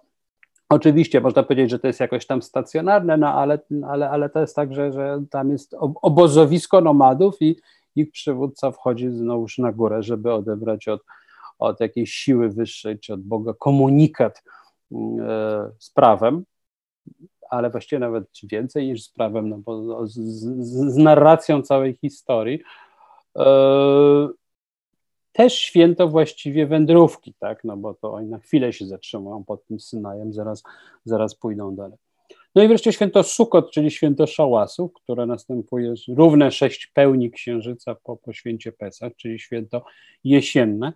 oczywiście można powiedzieć, że to jest jakoś tam stacjonarne, no ale, ale, ale to jest tak, że, że tam jest obozowisko nomadów i ich przywódca wchodzi znowuż na górę, żeby odebrać od, od jakiejś siły wyższej czy od Boga komunikat E, z prawem, ale właściwie nawet więcej niż z prawem, no bo z, z, z narracją całej historii. E, też święto właściwie wędrówki, tak, no bo to oni na chwilę się zatrzymują pod tym Synajem, zaraz, zaraz pójdą dalej. No i wreszcie święto Sukot, czyli święto Szałasów, które następuje równe sześć pełni księżyca po, po święcie Pesach, czyli święto jesienne.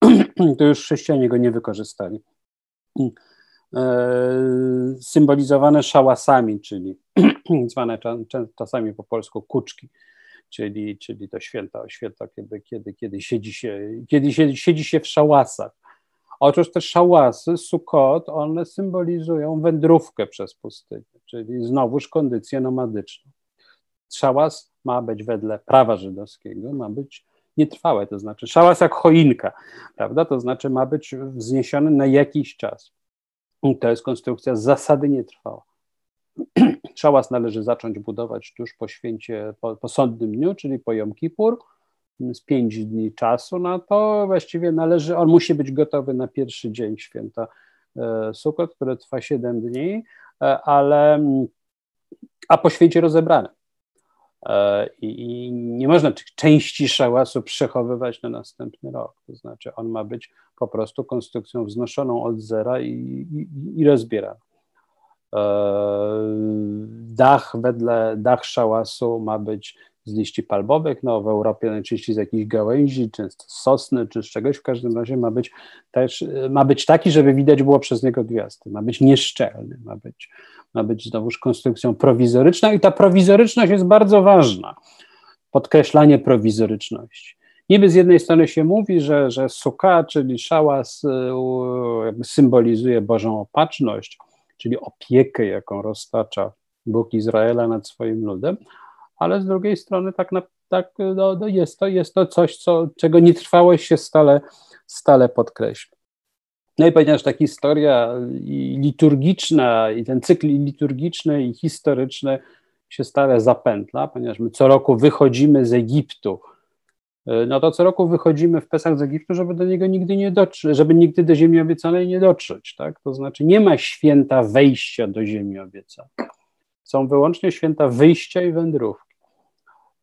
[CLEARS THROAT] to już chrześcijanie go nie wykorzystali. E, symbolizowane szałasami, czyli [CLEARS THROAT] zwane czasami po polsku kuczki, czyli, czyli to święto, święto kiedy, kiedy, kiedy, siedzi się, kiedy siedzi, siedzi się w szałasach. Otóż te szałasy, sukot, one symbolizują wędrówkę przez pustynię, czyli znowuż kondycję nomadyczną. Szałas ma być wedle prawa żydowskiego, ma być nietrwałe, to znaczy szałas jak choinka, prawda, to znaczy ma być wzniesiony na jakiś czas. To jest konstrukcja zasady nietrwała. [CLEARS THROAT] Szałas należy zacząć budować tuż po święcie, po, po sądnym dniu, czyli po Jom Kippur, z pięć dni czasu na to. Właściwie należy, on musi być gotowy na pierwszy dzień święta e, Sukkot, które trwa siedem dni, e, ale a po święcie rozebrane. E, I, nie można tych części szałasu przechowywać na następny rok. To znaczy, on ma być po prostu konstrukcją wznoszoną od zera i, i, i rozbieraną. E, dach wedle, dach szałasu ma być z liści palmowych, no w Europie najczęściej z jakichś gałęzi, często z sosny czy z czegoś, w każdym razie ma być też, ma być taki, żeby widać było przez niego gwiazdy, ma być nieszczelny, ma być, ma być znowuż konstrukcją prowizoryczną. I ta prowizoryczność jest bardzo ważna, podkreślanie prowizoryczności. Niby z jednej strony się mówi, że, że suka, czyli szałas jakby symbolizuje Bożą opatrzność, czyli opiekę, jaką roztacza Bóg Izraela nad swoim ludem, ale z drugiej strony tak, na, tak no, no jest, to, jest to coś, co, czego nietrwałość się stale, stale podkreśla. No i ponieważ ta historia liturgiczna, i ten cykl liturgiczny i historyczny się stale zapętla, ponieważ my co roku wychodzimy z Egiptu, no to co roku wychodzimy w Pesach z Egiptu, żeby do niego nigdy nie dotrzeć, żeby nigdy do ziemi obiecanej nie dotrzeć, tak? To znaczy nie ma święta wejścia do ziemi obiecanej. Są wyłącznie święta wyjścia i wędrówki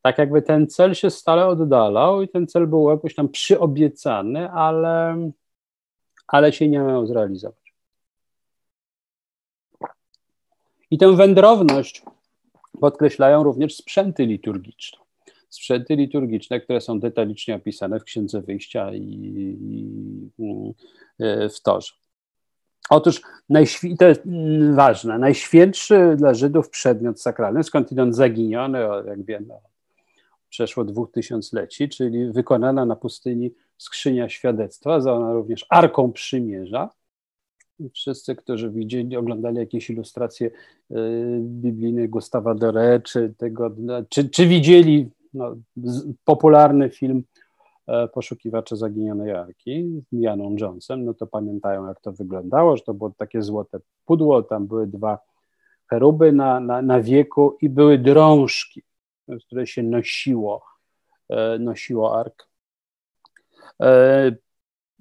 tak jakby ten cel się stale oddalał i ten cel był jakoś tam przyobiecany, ale, ale się nie miał zrealizować. I tę wędrowność podkreślają również sprzęty liturgiczne. Sprzęty liturgiczne, które są detalicznie opisane w Księdze Wyjścia i, i w Torze. Otóż to jest ważne, najświętszy dla Żydów przedmiot sakralny, skądinąd zaginiony, jak wiemy, przeszło dwóch tysiącleci, czyli wykonana na pustyni skrzynia świadectwa, zwana również Arką Przymierza. Wszyscy, którzy widzieli, oglądali jakieś ilustracje y, biblijne Gustawa Dore, czy, tego, czy, czy widzieli no, popularny film e, Poszukiwacze Zaginionej Arki z Janą Jonesem, no to pamiętają, jak to wyglądało, że to było takie złote pudło, tam były dwa cheruby na, na, na wieku i były drążki które się nosiło, e, nosiło ark. E,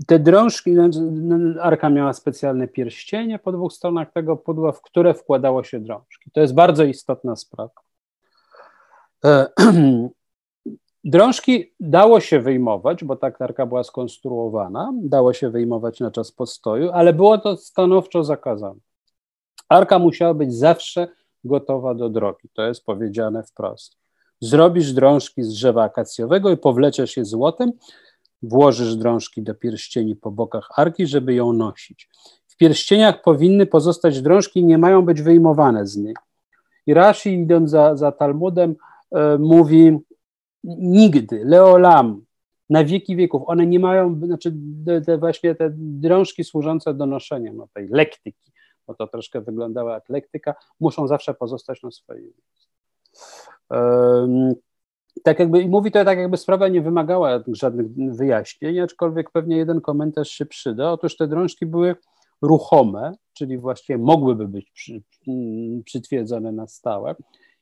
te drążki, znaczy, no, arka miała specjalne pierścienie po dwóch stronach tego pudła, w które wkładało się drążki. To jest bardzo istotna sprawa. [CLEARS THROAT] Drążki dało się wyjmować, bo tak arka była skonstruowana, dało się wyjmować na czas postoju, ale było to stanowczo zakazane. Arka musiała być zawsze gotowa do drogi, to jest powiedziane wprost. Zrobisz drążki z drzewa akacjowego i powleczesz je złotem, włożysz drążki do pierścieni po bokach arki, żeby ją nosić. W pierścieniach powinny pozostać drążki, nie mają być wyjmowane z nich. I Rashi, idąc za, za Talmudem, e, mówi nigdy, leolam, na wieki wieków, one nie mają, znaczy te, te właśnie te drążki służące do noszenia no, tej lektyki, bo to troszkę wyglądało jak lektyka, muszą zawsze pozostać na miejscu. Tak jakby, mówi to tak, jakby sprawa nie wymagała żadnych wyjaśnień, aczkolwiek pewnie jeden komentarz się przyda. Otóż te drążki były ruchome, czyli właściwie mogłyby być przy, przytwierdzone na stałe.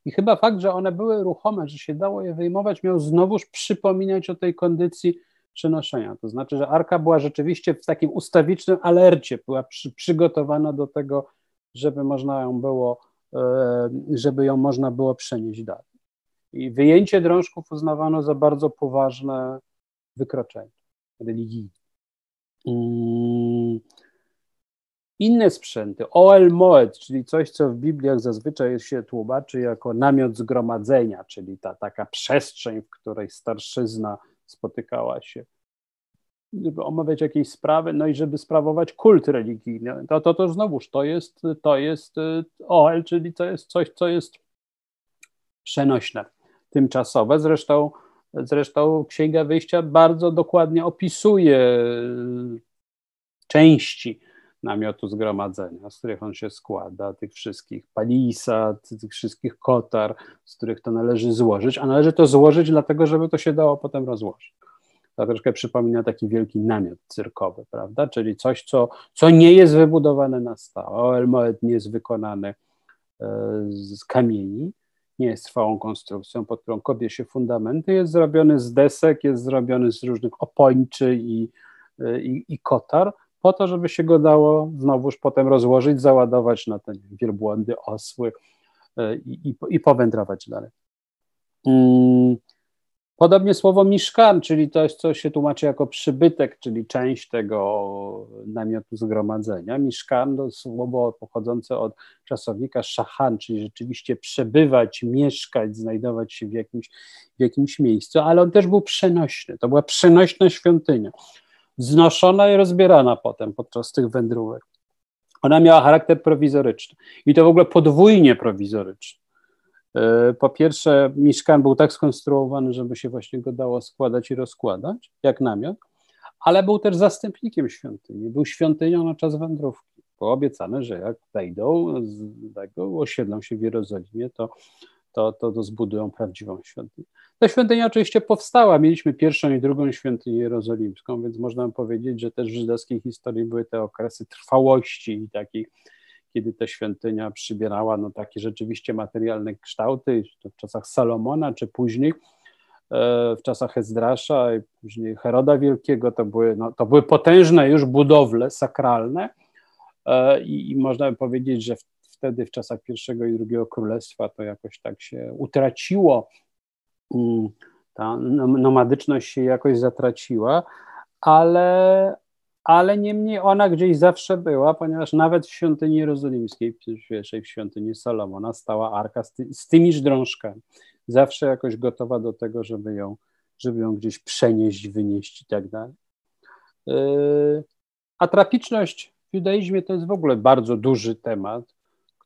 I chyba fakt, że one były ruchome, że się dało je wyjmować, miał znowuż przypominać o tej kondycji przenoszenia. To znaczy, że arka była rzeczywiście w takim ustawicznym alercie, była przy, przygotowana do tego, żeby można ją było, e, żeby ją można było przenieść dalej. I wyjęcie drążków uznawano za bardzo poważne wykroczenie religijne. Inne sprzęty, oel moed, czyli coś, co w Bibliach zazwyczaj się tłumaczy jako namiot zgromadzenia, czyli ta taka przestrzeń, w której starszyzna spotykała się, żeby omawiać jakieś sprawy, no i żeby sprawować kult religijny. To, to, to znowuż to jest, to jest y, oel, czyli to jest coś, co jest przenośne tymczasowe. Zresztą, zresztą Księga Wyjścia bardzo dokładnie opisuje części namiotu zgromadzenia, z których on się składa, tych wszystkich palisad, tych wszystkich kotar, z których to należy złożyć, a należy to złożyć dlatego, żeby to się dało potem rozłożyć. To troszkę przypomina taki wielki namiot cyrkowy, prawda? Czyli coś, co, co nie jest wybudowane na stałe. Elmoet nie jest wykonany e, z kamieni, nie jest trwałą konstrukcją, pod którą kopie się fundamenty, jest zrobiony z desek, jest zrobiony z różnych opończy i, i, i kotar, po to, żeby się go dało znowuż potem rozłożyć, załadować na te wielbłądy, osły e, i, i, i powędrować dalej. Mm, podobnie słowo miszkan, czyli to jest, co się tłumaczy jako przybytek, czyli część tego namiotu zgromadzenia. Miszkan to słowo pochodzące od czasownika szachan, czyli rzeczywiście przebywać, mieszkać, znajdować się w jakimś, w jakimś miejscu, ale on też był przenośny. To była przenośna świątynia, znoszona i rozbierana potem podczas tych wędrówek. Ona miała charakter prowizoryczny i to w ogóle podwójnie prowizoryczny. E, po pierwsze, mieszkan był tak skonstruowany, żeby się właśnie go dało składać i rozkładać, jak namiot, ale był też zastępnikiem świątyni. Był świątynią na czas wędrówki. Było obiecane, że jak wejdą z tego, osiedlą się w Jerozolimie, to, to, to, to zbudują prawdziwą świątynię. Ta świątynia oczywiście powstała. Mieliśmy pierwszą i drugą świątynię jerozolimską, więc można powiedzieć, że też w żydowskiej historii były te okresy trwałości i takich kiedy ta świątynia przybierała no, takie rzeczywiście materialne kształty, w czasach Salomona czy później, e, w czasach Ezdrasza i później Heroda Wielkiego, to były, no, to były potężne już budowle sakralne e, i, i można by powiedzieć, że wtedy w czasach pierwszego i drugiego królestwa to jakoś tak się utraciło, mm, ta nomadyczność się jakoś zatraciła, ale, ale niemniej ona gdzieś zawsze była, ponieważ nawet w świątyni jerozolimskiej, pierwszej w świątyni Salomona, stała arka z, ty, z tymiż drążkami. Zawsze jakoś gotowa do tego, żeby ją, żeby ją gdzieś przenieść, wynieść i tak dalej. Yy, a trapiczność w judaizmie to jest w ogóle bardzo duży temat,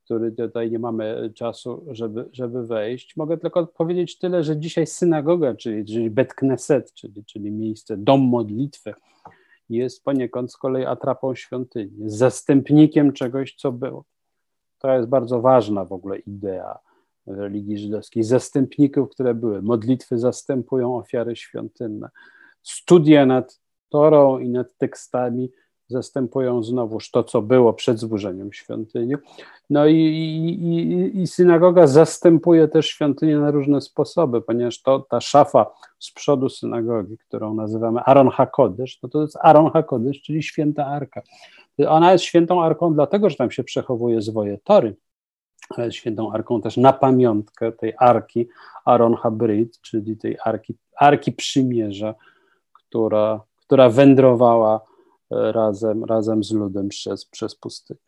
który tutaj nie mamy czasu, żeby, żeby wejść. Mogę tylko powiedzieć tyle, że dzisiaj synagoga, czyli, czyli Bet Knesset, czyli, czyli miejsce, dom modlitwy, jest poniekąd z kolei atrapą świątyni, zastępnikiem czegoś, co było. To jest bardzo ważna w ogóle idea religii żydowskiej. Zastępników, które były. Modlitwy zastępują ofiary świątynne. Studia nad Torą i nad tekstami zastępują znowuż to, co było przed zburzeniem świątyni. No i, i, i, synagoga zastępuje też świątynię na różne sposoby, ponieważ to ta szafa z przodu synagogi, którą nazywamy Aaron HaKodesh, no to jest Aaron HaKodesh, czyli święta arka. Ona jest świętą arką dlatego, że tam się przechowuje zwoje tory, ale jest świętą arką też na pamiątkę tej arki Aaron Habrit, czyli tej arki, arki przymierza, która, która wędrowała razem, razem z ludem przez, przez pustynię.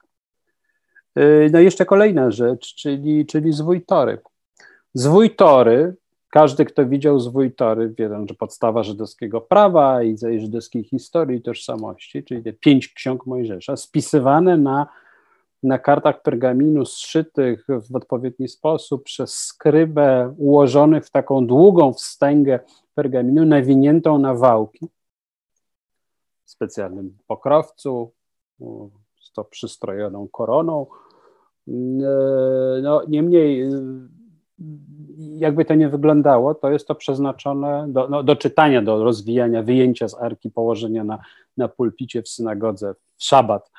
Y, no i jeszcze kolejna rzecz, czyli, czyli zwój tory. Zwój tory, każdy, kto widział zwój tory, wie, że podstawa żydowskiego prawa i żydowskiej historii i tożsamości, czyli te pięć ksiąg Mojżesza, spisywane na, na kartach pergaminu, zszytych w odpowiedni sposób przez skrybę, ułożonych w taką długą wstęgę pergaminu, nawiniętą na wałki specjalnym pokrowcu, z to przystrojoną koroną. E, no, niemniej, e, jakby to nie wyglądało, to jest to przeznaczone do, no, do czytania, do rozwijania, wyjęcia z arki, położenia na, na pulpicie w synagodze w szabat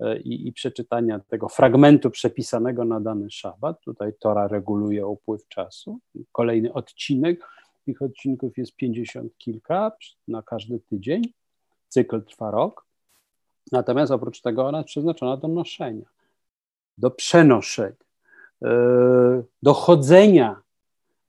e, i, i przeczytania tego fragmentu przepisanego na dany szabat. Tutaj Tora reguluje upływ czasu. Kolejny odcinek, tych odcinków jest pięćdziesiąt kilka na każdy tydzień cykl trwa rok, natomiast oprócz tego ona jest przeznaczona do noszenia, do przenoszenia, e, do chodzenia,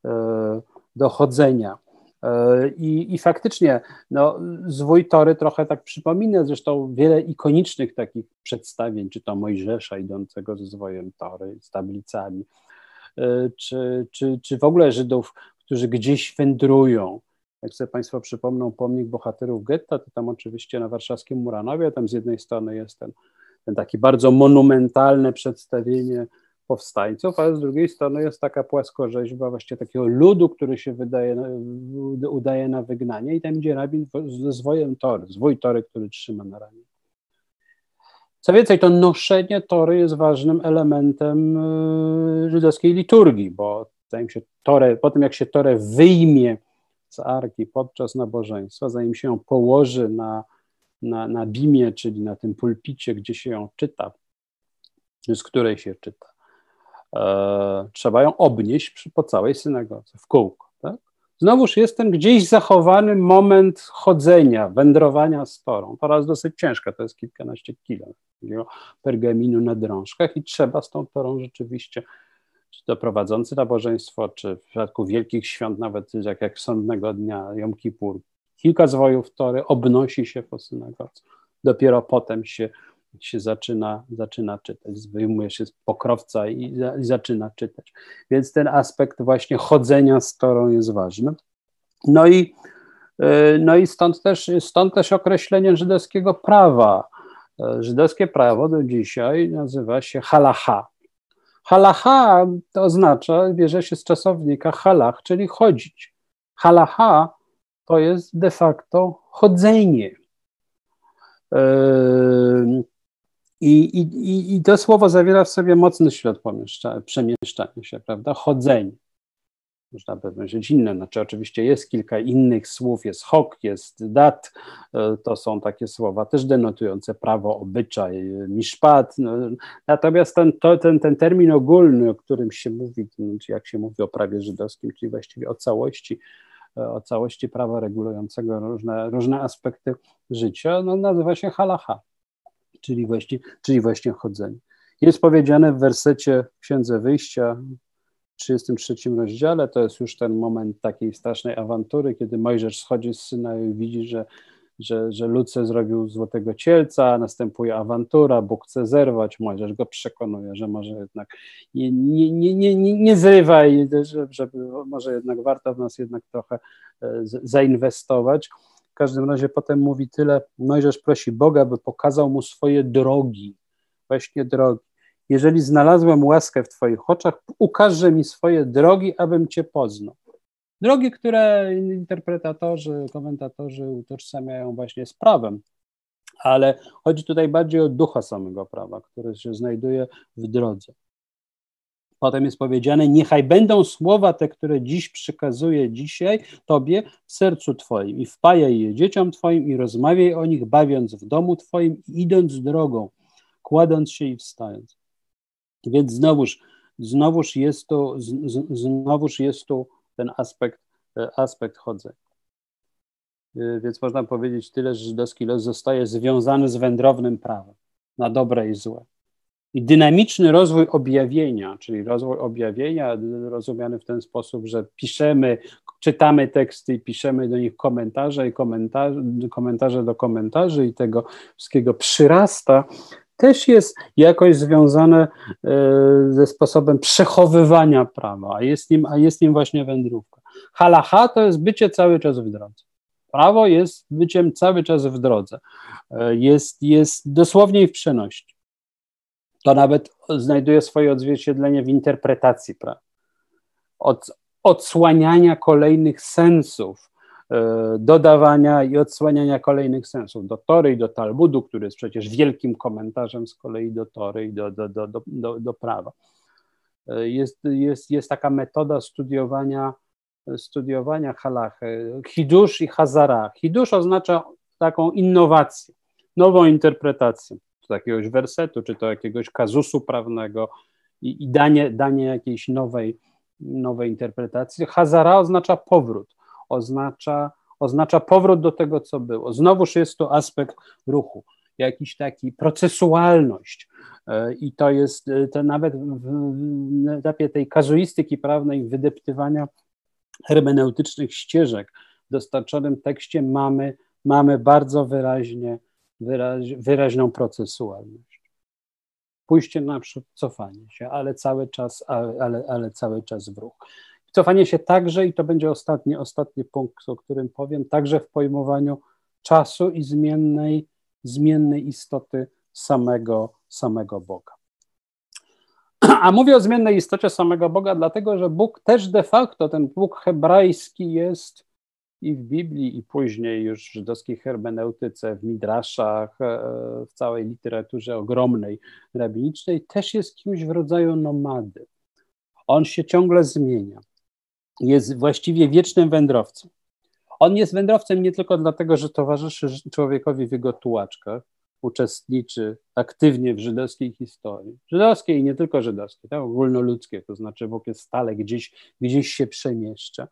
e, do chodzenia. E, I, I faktycznie no, zwój Tory trochę tak przypomina, zresztą wiele ikonicznych takich przedstawień, czy to Mojżesza idącego ze zwojem Tory, z tablicami, czy, czy, czy w ogóle Żydów, którzy gdzieś wędrują, jak sobie Państwo przypomną pomnik bohaterów getta, to tam oczywiście na warszawskim Muranowie, tam z jednej strony jest ten, ten taki bardzo monumentalne przedstawienie powstańców, a z drugiej strony jest taka płaskorzeźba właściwie takiego ludu, który się wydaje, udaje na wygnanie i tam idzie rabin ze zwojem tory, zwój tory, który trzyma na ramię. Co więcej, to noszenie tory jest ważnym elementem y, żydowskiej liturgii, bo się po tym jak się torę wyjmie z arki podczas nabożeństwa, zanim się ją położy na, na, na bimie, czyli na tym pulpicie, gdzie się ją czyta, z której się czyta, e, trzeba ją obnieść przy, po całej synagodze, w kółko. Tak? Znowuż jest ten gdzieś zachowany moment chodzenia, wędrowania z torą. Tora jest dosyć ciężka, to jest kilkanaście kilo pergaminu na drążkach i trzeba z tą torą rzeczywiście czy to prowadzący nabożeństwo, czy w przypadku wielkich świąt, nawet jak, jak sądnego dnia, Jom Kippur, kilka zwojów Tory obnosi się po synagodze. Dopiero potem się, się zaczyna, zaczyna czytać, wyjmuje się z pokrowca i, i zaczyna czytać. Więc ten aspekt właśnie chodzenia z Torą jest ważny. No i, y, no i stąd, też, stąd też określenie żydowskiego prawa. Y, żydowskie prawo do dzisiaj nazywa się halacha. Halacha to oznacza, bierze się z czasownika halach, czyli chodzić. Halacha to jest de facto chodzenie. Yy, I, i, I to słowo zawiera w sobie mocny ślad przemieszczania się, prawda? Chodzenie można by powiedzieć inne, znaczy oczywiście jest kilka innych słów, jest hok, jest dat, e, to są takie słowa też denotujące prawo, obyczaj, miszpat, no, natomiast ten, to, ten, ten termin ogólny, o którym się mówi, jak się mówi o prawie żydowskim, czyli właściwie o całości, e, o całości prawa regulującego różne, różne aspekty życia, no, nazywa się halacha, czyli właśnie, czyli właśnie chodzenie. Jest powiedziane w wersecie Księdze Wyjścia, 33 rozdziale to jest już ten moment takiej strasznej awantury, kiedy Mojżesz schodzi z syna i widzi, że, że, że Luce zrobił złotego cielca, następuje awantura, Bóg chce zerwać, Mojżesz go przekonuje, że może jednak nie, nie, nie, nie, nie, nie zrywaj, że, że może jednak warto w nas jednak trochę e, zainwestować. W każdym razie potem mówi tyle, Mojżesz prosi Boga, by pokazał mu swoje drogi, właśnie drogi. Jeżeli znalazłem łaskę w Twoich oczach, ukaże mi swoje drogi, abym Cię poznał. Drogi, które interpretatorzy, komentatorzy utożsamiają właśnie z prawem, ale chodzi tutaj bardziej o ducha samego prawa, który się znajduje w drodze. Potem jest powiedziane: Niechaj będą słowa te, które dziś przekazuję dzisiaj Tobie w sercu Twoim, i wpajaj je dzieciom Twoim, i rozmawiaj o nich, bawiąc w domu Twoim, idąc drogą, kładąc się i wstając. Więc znowuż, znowuż, jest, to, znowuż jest to ten aspekt, e, aspekt chodzenia. E, więc można powiedzieć tyle, że żydowski los zostaje związany z wędrownym prawem na dobre i złe. I dynamiczny rozwój objawienia, czyli rozwój objawienia rozumiany w ten sposób, że piszemy, czytamy teksty i piszemy do nich komentarze i komentarze, komentarze do komentarzy i tego wszystkiego przyrasta, też jest jakoś związane e, ze sposobem przechowywania prawa, a jest nim, a jest nim właśnie wędrówka. Halacha to jest bycie cały czas w drodze. Prawo jest byciem cały czas w drodze. E, jest, jest dosłownie w przenośni. To nawet znajduje swoje odzwierciedlenie w interpretacji prawa. Od odsłaniania kolejnych sensów, dodawania i odsłaniania kolejnych sensów do Tory i do Talmudu, który jest przecież wielkim komentarzem z kolei do Tory i do, do, do, do, do prawa. E, jest, jest, jest taka metoda studiowania, studiowania halachy, hidusz i hazara. Hidusz oznacza taką innowację, nową interpretację, czy jakiegoś wersetu, czy to jakiegoś kazusu prawnego i, i danie, danie jakiejś nowej, nowej interpretacji. Hazara oznacza powrót oznacza, oznacza powrót do tego, co było. Znowuż jest to aspekt ruchu, jakiś taki procesualność. E, I to jest e, to nawet w etapie tej kazuistyki prawnej, wydeptywania hermeneutycznych ścieżek w dostarczonym tekście mamy, mamy bardzo wyraźnie, wyraź, wyraźną procesualność. Pójście naprzód, cofanie się, ale cały czas, ale, ale cały czas w ruch. Cofanie się także, i to będzie ostatni, ostatni punkt, o którym powiem, także w pojmowaniu czasu i zmiennej, zmiennej istoty samego, samego Boga. [CLEARS THROAT] A mówię o zmiennej istocie samego Boga, dlatego że Bóg też de facto, ten Bóg hebrajski jest i w Biblii, i później już w żydowskiej hermeneutyce, w midraszach, e, w całej literaturze ogromnej rabinicznej, też jest kimś w rodzaju nomady. On się ciągle zmienia jest właściwie wiecznym wędrowcem. On jest wędrowcem nie tylko dlatego, że towarzyszy człowiekowi w jego tułaczkach, uczestniczy aktywnie w żydowskiej historii. Żydowskiej i nie tylko żydowskiej, tak, ogólnoludzkiej, to znaczy Bóg jest stale gdzieś, gdzieś się przemieszcza.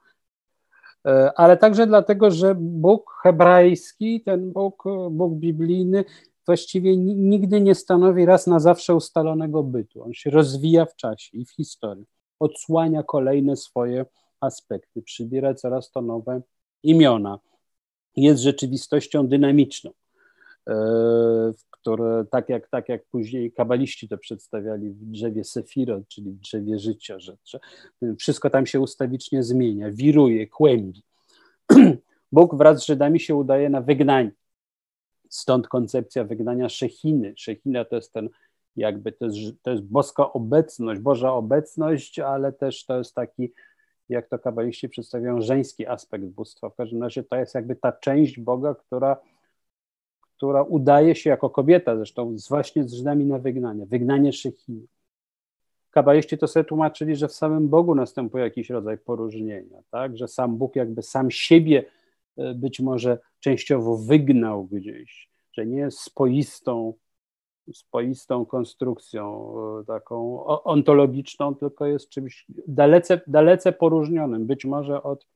E, ale także dlatego, że Bóg hebrajski, ten Bóg, Bóg biblijny, właściwie nigdy nie stanowi raz na zawsze ustalonego bytu. On się rozwija w czasie i w historii. odsłania kolejne swoje aspekty, przybiera coraz to nowe imiona. Jest rzeczywistością dynamiczną, e, które tak jak, tak jak później kabaliści to przedstawiali w drzewie Sefirot, czyli w drzewie życia, że, że wszystko tam się ustawicznie zmienia, wiruje, kłębi. [CLEARS THROAT] Bóg wraz z Żydami się udaje na wygnanie. Stąd koncepcja wygnania Szechiny. Szechina to jest ten, jakby to jest, to jest boska obecność, Boża obecność, ale też to jest taki, jak to kabaliści przedstawiają, żeński aspekt bóstwa. W każdym razie to jest jakby ta część Boga, która, która udaje się jako kobieta, zresztą właśnie z Żydami na wygnanie, wygnanie Szechiny. Kabaliści to sobie tłumaczyli, że w samym Bogu następuje jakiś rodzaj poróżnienia, tak? że sam Bóg jakby sam siebie E, być może częściowo wygnał gdzieś, że nie jest spoistą, spoistą konstrukcją e, taką ontologiczną, tylko jest czymś dalece, dalece poróżnionym, być może od,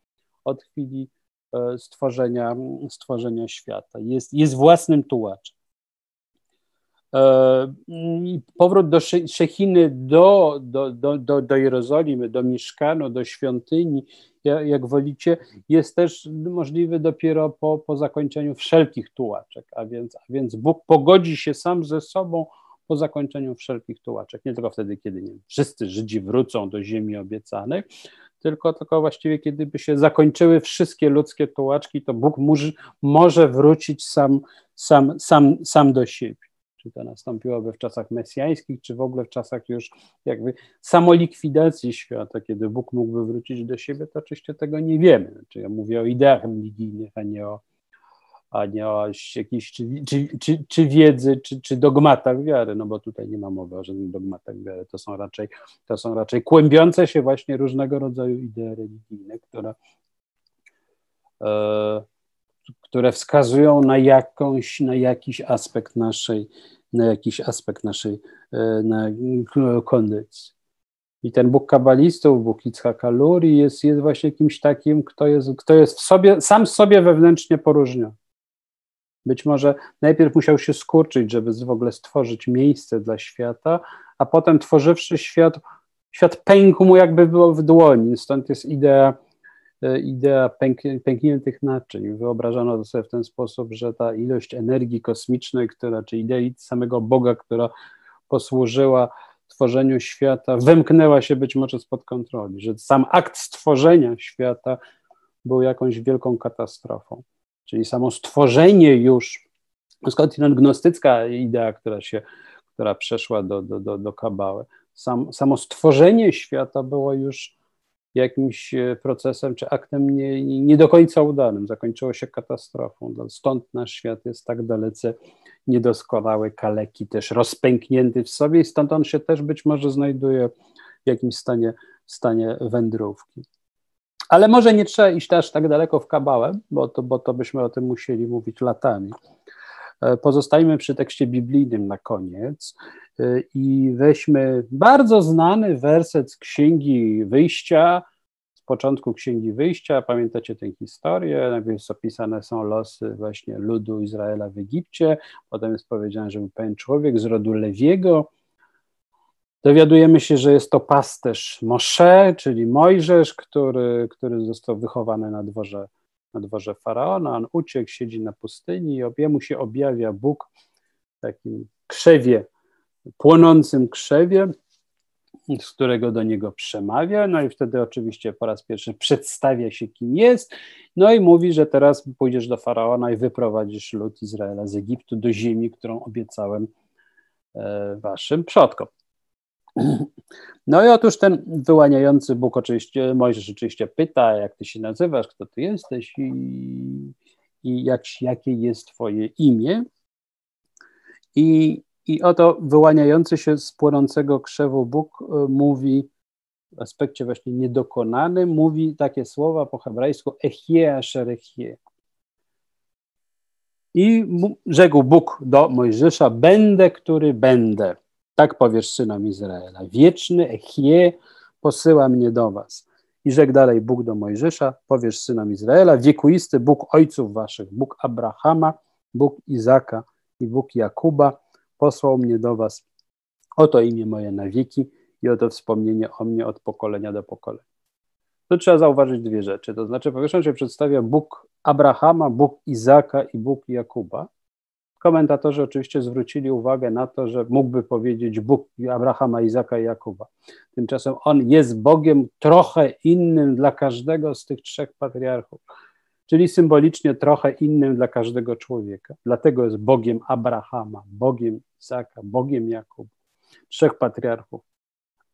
od chwili e, stworzenia, stworzenia świata. Jest, jest własnym tułaczem. Powrót do Szechiny, do, do, do, do, do Jerozolimy, do Miszkanu, do świątyni jak wolicie, jest też możliwy dopiero po, po zakończeniu wszelkich tułaczek, a więc, a więc Bóg pogodzi się sam ze sobą po zakończeniu wszelkich tułaczek. Nie tylko wtedy, kiedy nie, wszyscy Żydzi wrócą do ziemi obiecanej, tylko, tylko właściwie kiedy by się zakończyły wszystkie ludzkie tułaczki, to Bóg może, może wrócić sam, sam, sam, sam do siebie czy to nastąpiłoby w czasach mesjańskich, czy w ogóle w czasach już jakby samolikwidacji świata, kiedy Bóg mógłby wrócić do siebie, to oczywiście tego nie wiemy. Znaczy ja mówię o ideach religijnych, a nie o, a nie o jakiejś czy, czy, czy, czy wiedzy, czy, czy dogmatach wiary, no bo tutaj nie ma mowy o żadnych dogmatach wiary, to są raczej, to są raczej kłębiące się właśnie różnego rodzaju idee religijne, które e, które wskazują na jakąś, na jakiś aspekt naszej, na jakiś aspekt naszej e, na kondycji. I ten Bóg kabalistów, Bóg Yitzhaka Luri jest, jest właśnie kimś takim, kto jest, kto jest w sobie, sam sobie wewnętrznie poróżniony. Być może najpierw musiał się skurczyć, żeby w ogóle stworzyć miejsce dla świata, a potem tworzywszy świat, świat pękł mu jakby było w dłoni. Stąd jest idea idea pęk, pękniętych naczyń. Wyobrażano to sobie w ten sposób, że ta ilość energii kosmicznej, która, czy idei samego Boga, która posłużyła tworzeniu świata, wymknęła się być może spod kontroli, że sam akt stworzenia świata był jakąś wielką katastrofą. Czyli samo stworzenie już, skądinąd gnostycka idea, która się, która przeszła do, do, do, do kabały, sam, samo stworzenie świata było już jakimś e, procesem czy aktem nie, nie do końca udanym. Zakończyło się katastrofą. Stąd nasz świat jest tak dalece niedoskonały, kaleki, też rozpęknięty w sobie i stąd on się też być może znajduje w jakimś stanie, stanie wędrówki. Ale może nie trzeba iść aż tak daleko w kabałę, bo to, bo to byśmy o tym musieli mówić latami. E, pozostajmy przy tekście biblijnym na koniec e, i weźmy bardzo znany werset z Księgi Wyjścia, z początku Księgi Wyjścia. Pamiętacie tę historię? Najpierw opisane są losy właśnie ludu Izraela w Egipcie, potem jest powiedziane, że był pewien człowiek z rodu Lewiego. Dowiadujemy się, że jest to pasterz Moshe, czyli Mojżesz, który, który został wychowany na dworze na dworze faraona. On uciekł, siedzi na pustyni i jemu się objawia Bóg w takim krzewie, płonącym krzewie, z którego do niego przemawia. No i wtedy oczywiście po raz pierwszy przedstawia się, kim jest. No i mówi, że teraz pójdziesz do faraona i wyprowadzisz lud Izraela z Egiptu do ziemi, którą obiecałem e, waszym przodkom. No i otóż ten wyłaniający Bóg oczywiście, Mojżesz oczywiście pyta, jak ty się nazywasz, kto ty jesteś i, i jak, jakie jest twoje imię. I, I oto wyłaniający się z płonącego krzewu Bóg e, mówi w aspekcie właśnie niedokonanym, mówi takie słowa po hebrajsku echie asherechie. I rzekł Bóg do Mojżesza, będę, który będę. Tak powiesz synom Izraela. Wieczny Echie posyła mnie do was. I rzekł dalej Bóg do Mojżesza, powiesz synom Izraela, wiekuisty Bóg ojców waszych, Bóg Abrahama, Bóg Izaka i Bóg Jakuba posłał mnie do was. Oto imię moje na wieki i oto wspomnienie o mnie od pokolenia do pokolenia. Tu trzeba zauważyć dwie rzeczy. To znaczy, po pierwsze się przedstawia Bóg Abrahama, Bóg Izaka i Bóg Jakuba. Komentatorzy oczywiście zwrócili uwagę na to, że mógłby powiedzieć Bóg Abrahama, Izaka i Jakuba. Tymczasem on jest Bogiem trochę innym dla każdego z tych trzech patriarchów, czyli symbolicznie trochę innym dla każdego człowieka. Dlatego jest Bogiem Abrahama, Bogiem Izaka, Bogiem Jakuba, trzech patriarchów,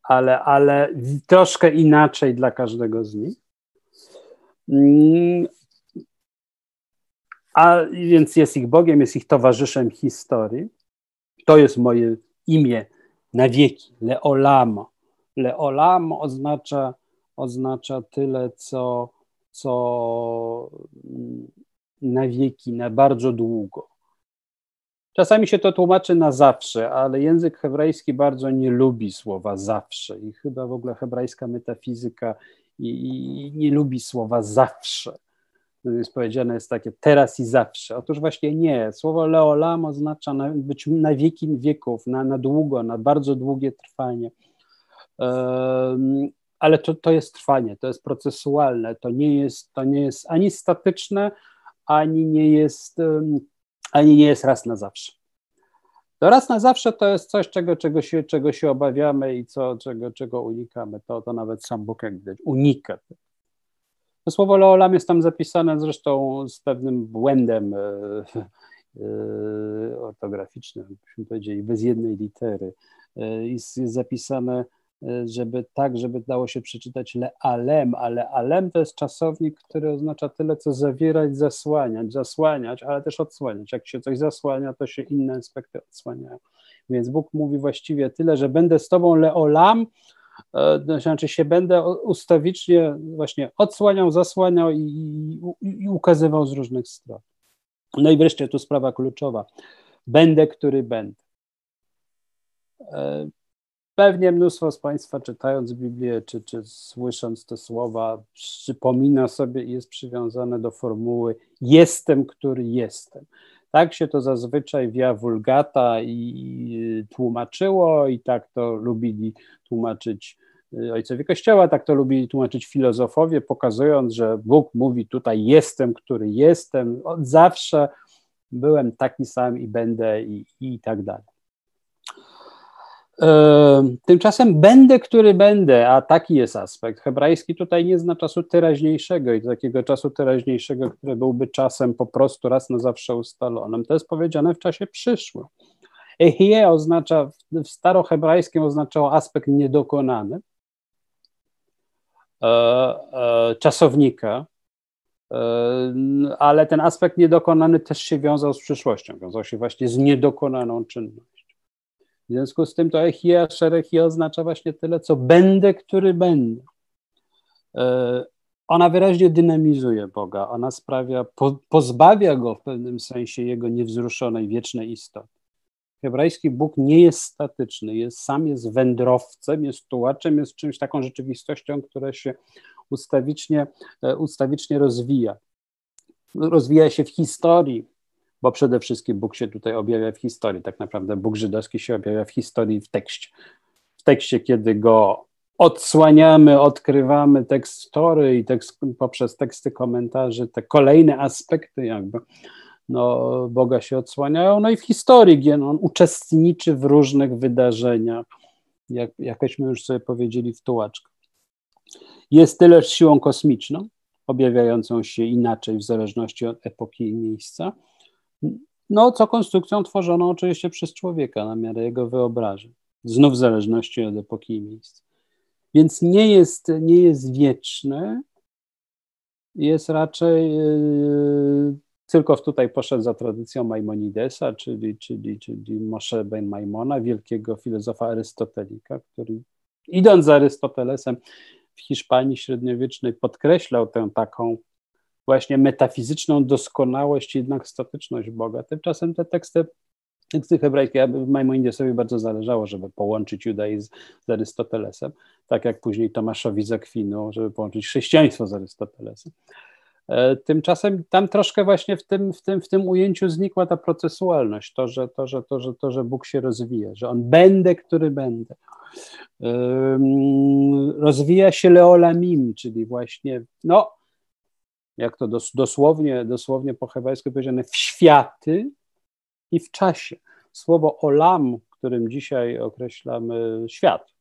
ale, ale troszkę inaczej dla każdego z nich. A więc jest ich Bogiem, jest ich towarzyszem historii. To jest moje imię na wieki, Leolam. Leolam oznacza, oznacza tyle, co, co na wieki, na bardzo długo. Czasami się to tłumaczy na zawsze, ale język hebrajski bardzo nie lubi słowa zawsze i chyba w ogóle hebrajska metafizyka i, i nie lubi słowa zawsze jest powiedziane jest takie teraz i zawsze. Otóż właśnie nie. Słowo leolam oznacza na, być na wieki wieków, na, na długo, na bardzo długie trwanie. Um, ale to, to jest trwanie, to jest procesualne, to nie jest, to nie jest ani statyczne, ani nie jest, um, ani nie jest raz na zawsze. To raz na zawsze to jest coś, czego, czego, się, czego się obawiamy i co, czego, czego unikamy. To, to nawet sam Bóg jak widać unika tego. To słowo Leolam jest tam zapisane zresztą z pewnym błędem e, e, ortograficznym, byśmy powiedzieli, bez jednej litery. E, jest, jest zapisane, żeby tak, żeby dało się przeczytać lealem, ale alem to jest czasownik, który oznacza tyle, co zawierać, zasłaniać, zasłaniać, ale też odsłaniać. Jak się coś zasłania, to się inne aspekty odsłaniają. Więc Bóg mówi właściwie tyle, że będę z tobą leolam, znaczy się będę ustawicznie właśnie odsłaniał, zasłaniał i, i, i ukazywał z różnych stron. No i wreszcie tu sprawa kluczowa. Będę, który będę. E, pewnie mnóstwo z Państwa czytając Biblię, czy, czy słysząc te słowa, przypomina sobie i jest przywiązane do formuły jestem, który jestem. Tak się to zazwyczaj via vulgata i tłumaczyło i tak to lubili tłumaczyć y, ojcowie Kościoła, tak to lubili tłumaczyć filozofowie, pokazując, że Bóg mówi tutaj jestem, który jestem, od zawsze byłem taki sam i będę i, i tak dalej. Tymczasem będę, który będę, a taki jest aspekt. Hebrajski tutaj nie zna czasu teraźniejszego i takiego czasu teraźniejszego, który byłby czasem po prostu raz na zawsze ustalonym. To jest powiedziane w czasie przyszłym. Ehie oznacza, w starohebrajskim oznaczało aspekt niedokonany, e, e, czasownika, e, ale ten aspekt niedokonany też się wiązał z przyszłością, wiązał się właśnie z niedokonaną czynnością. W związku z tym to echia, szerechia oznacza właśnie tyle, co będę, który będę. E, ona wyraźnie dynamizuje Boga, ona sprawia, po, pozbawia go w pewnym sensie jego niewzruszonej, wiecznej istoty. Hebrajski Bóg nie jest statyczny, jest, sam jest wędrowcem, jest tułaczem, jest czymś taką rzeczywistością, która się ustawicznie, e, ustawicznie rozwija. Rozwija się w historii, bo przede wszystkim Bóg się tutaj objawia w historii. Tak naprawdę Bóg żydowski się objawia w historii, w tekście. W tekście, kiedy go odsłaniamy, odkrywamy tekst Tory i tekst, poprzez teksty komentarzy, te kolejne aspekty jakby no, Boga się odsłaniają. No i w historii, gdzie on uczestniczy w różnych wydarzeniach, jak, jakośmy już sobie powiedzieli w tułaczkach. Jest tyle siłą kosmiczną, objawiającą się inaczej w zależności od epoki i miejsca, no, co konstrukcją tworzoną oczywiście przez człowieka na miarę jego wyobrażeń, znów w zależności od epoki i miejsca. Więc nie jest, nie jest wieczny, jest raczej yy, tylko tutaj poszedł za tradycją Maimonidesa, czyli, czyli, czyli Moshe ben Maimona, wielkiego filozofa arystotelika, który idąc za Arystotelesem w Hiszpanii średniowiecznej podkreślał tę taką właśnie metafizyczną doskonałość, jednak statyczność Boga. Tymczasem te teksty, teksty hebrajskie, Maimonidzie sobie bardzo zależało, żeby połączyć judaizm z Arystotelesem, tak jak później Tomaszowi z Akwinu, żeby połączyć chrześcijaństwo z Arystotelesem. E, tymczasem tam troszkę właśnie w tym, w tym, w tym ujęciu znikła ta procesualność, to że, to, że, to, że, to, że Bóg się rozwija, że On będę, który będę. Rozwija się leolamim, czyli właśnie, no, jak to dos, dosłownie, dosłownie po hebrajsku powiedziane, w światy i w czasie. Słowo olam, którym dzisiaj określamy świat,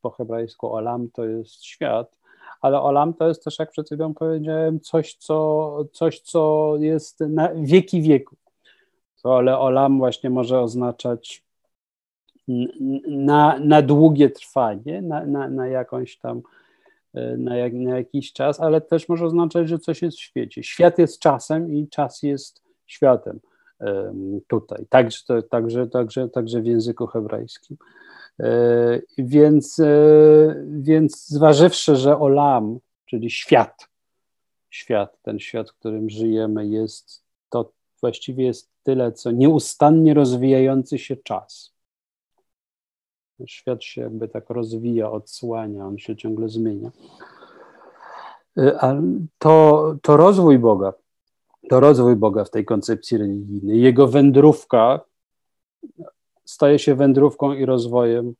po hebrajsku olam to jest świat, ale olam to jest też, jak przed chwilą powiedziałem, coś, co, coś, co jest na wieki wieków. To, ale olam właśnie może oznaczać na, na długie trwanie, na, na, na jakąś tam, na, jak, na jakiś czas, ale też może oznaczać, że coś jest w świecie. Świat jest czasem i czas jest światem tutaj, także, także, także, także w języku hebrajskim. E, więc, e, więc zważywszy, że olam, czyli świat, świat, ten świat, w którym żyjemy, jest to właściwie jest tyle, co nieustannie rozwijający się czas. Świat się jakby tak rozwija, odsłania, on się ciągle zmienia. E, a to, to rozwój Boga, to rozwój Boga w tej koncepcji religijnej, jego wędrówka staje się wędrówką i rozwojem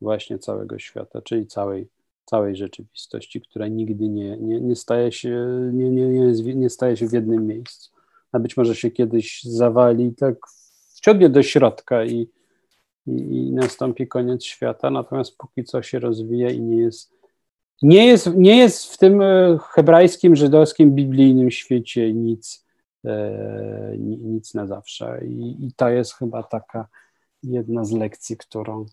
właśnie całego świata, czyli całej, całej rzeczywistości, która nigdy nie, nie, nie, staje się, nie, nie, nie, nie staje się w jednym miejscu. A być może się kiedyś zawali, tak wciągnie do środka i, i, i nastąpi koniec świata, natomiast póki co się rozwija i nie jest nie jest, nie jest w tym e, hebrajskim, żydowskim, biblijnym świecie nic, e, nic na zawsze. I, I to jest chyba taka jedna z lekcji, którą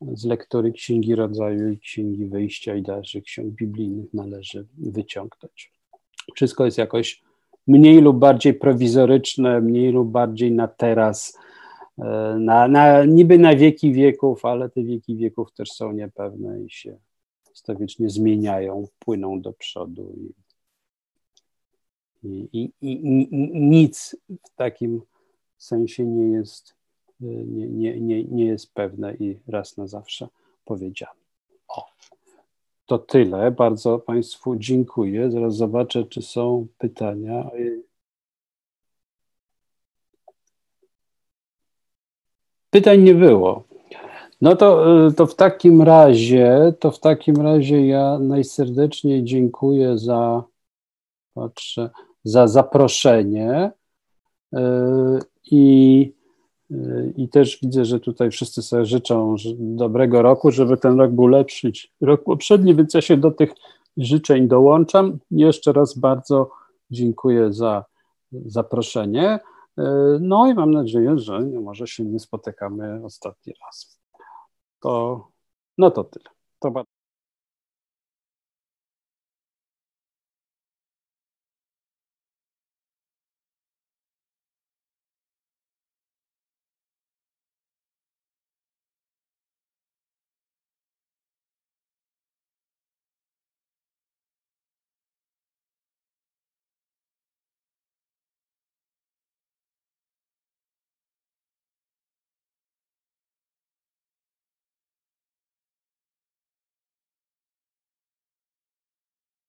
z lektury Księgi Rodzaju i Księgi Wyjścia i dalszych ksiąg biblijnych należy wyciągnąć. Wszystko jest jakoś mniej lub bardziej prowizoryczne, mniej lub bardziej na teraz, na, na, niby na wieki wieków, ale te wieki wieków też są niepewne i się stawicznie zmieniają, płyną do przodu. I, i, i, i nic w takim sensie nie jest nie, nie, nie, nie jest pewne i raz na zawsze powiedziane. O, to tyle. Bardzo Państwu dziękuję. Zaraz zobaczę, czy są pytania. Pytań nie było. No to, to w takim razie, to w takim razie ja najserdeczniej dziękuję za, patrzę, za zaproszenie. Yy, I i też widzę, że tutaj wszyscy sobie życzą dobrego roku, żeby ten rok był lepszy niż rok poprzedni, więc ja się do tych życzeń dołączam. Jeszcze raz bardzo dziękuję za zaproszenie. No i mam nadzieję, że może się nie spotykamy ostatni raz. To, no to tyle. To bardzo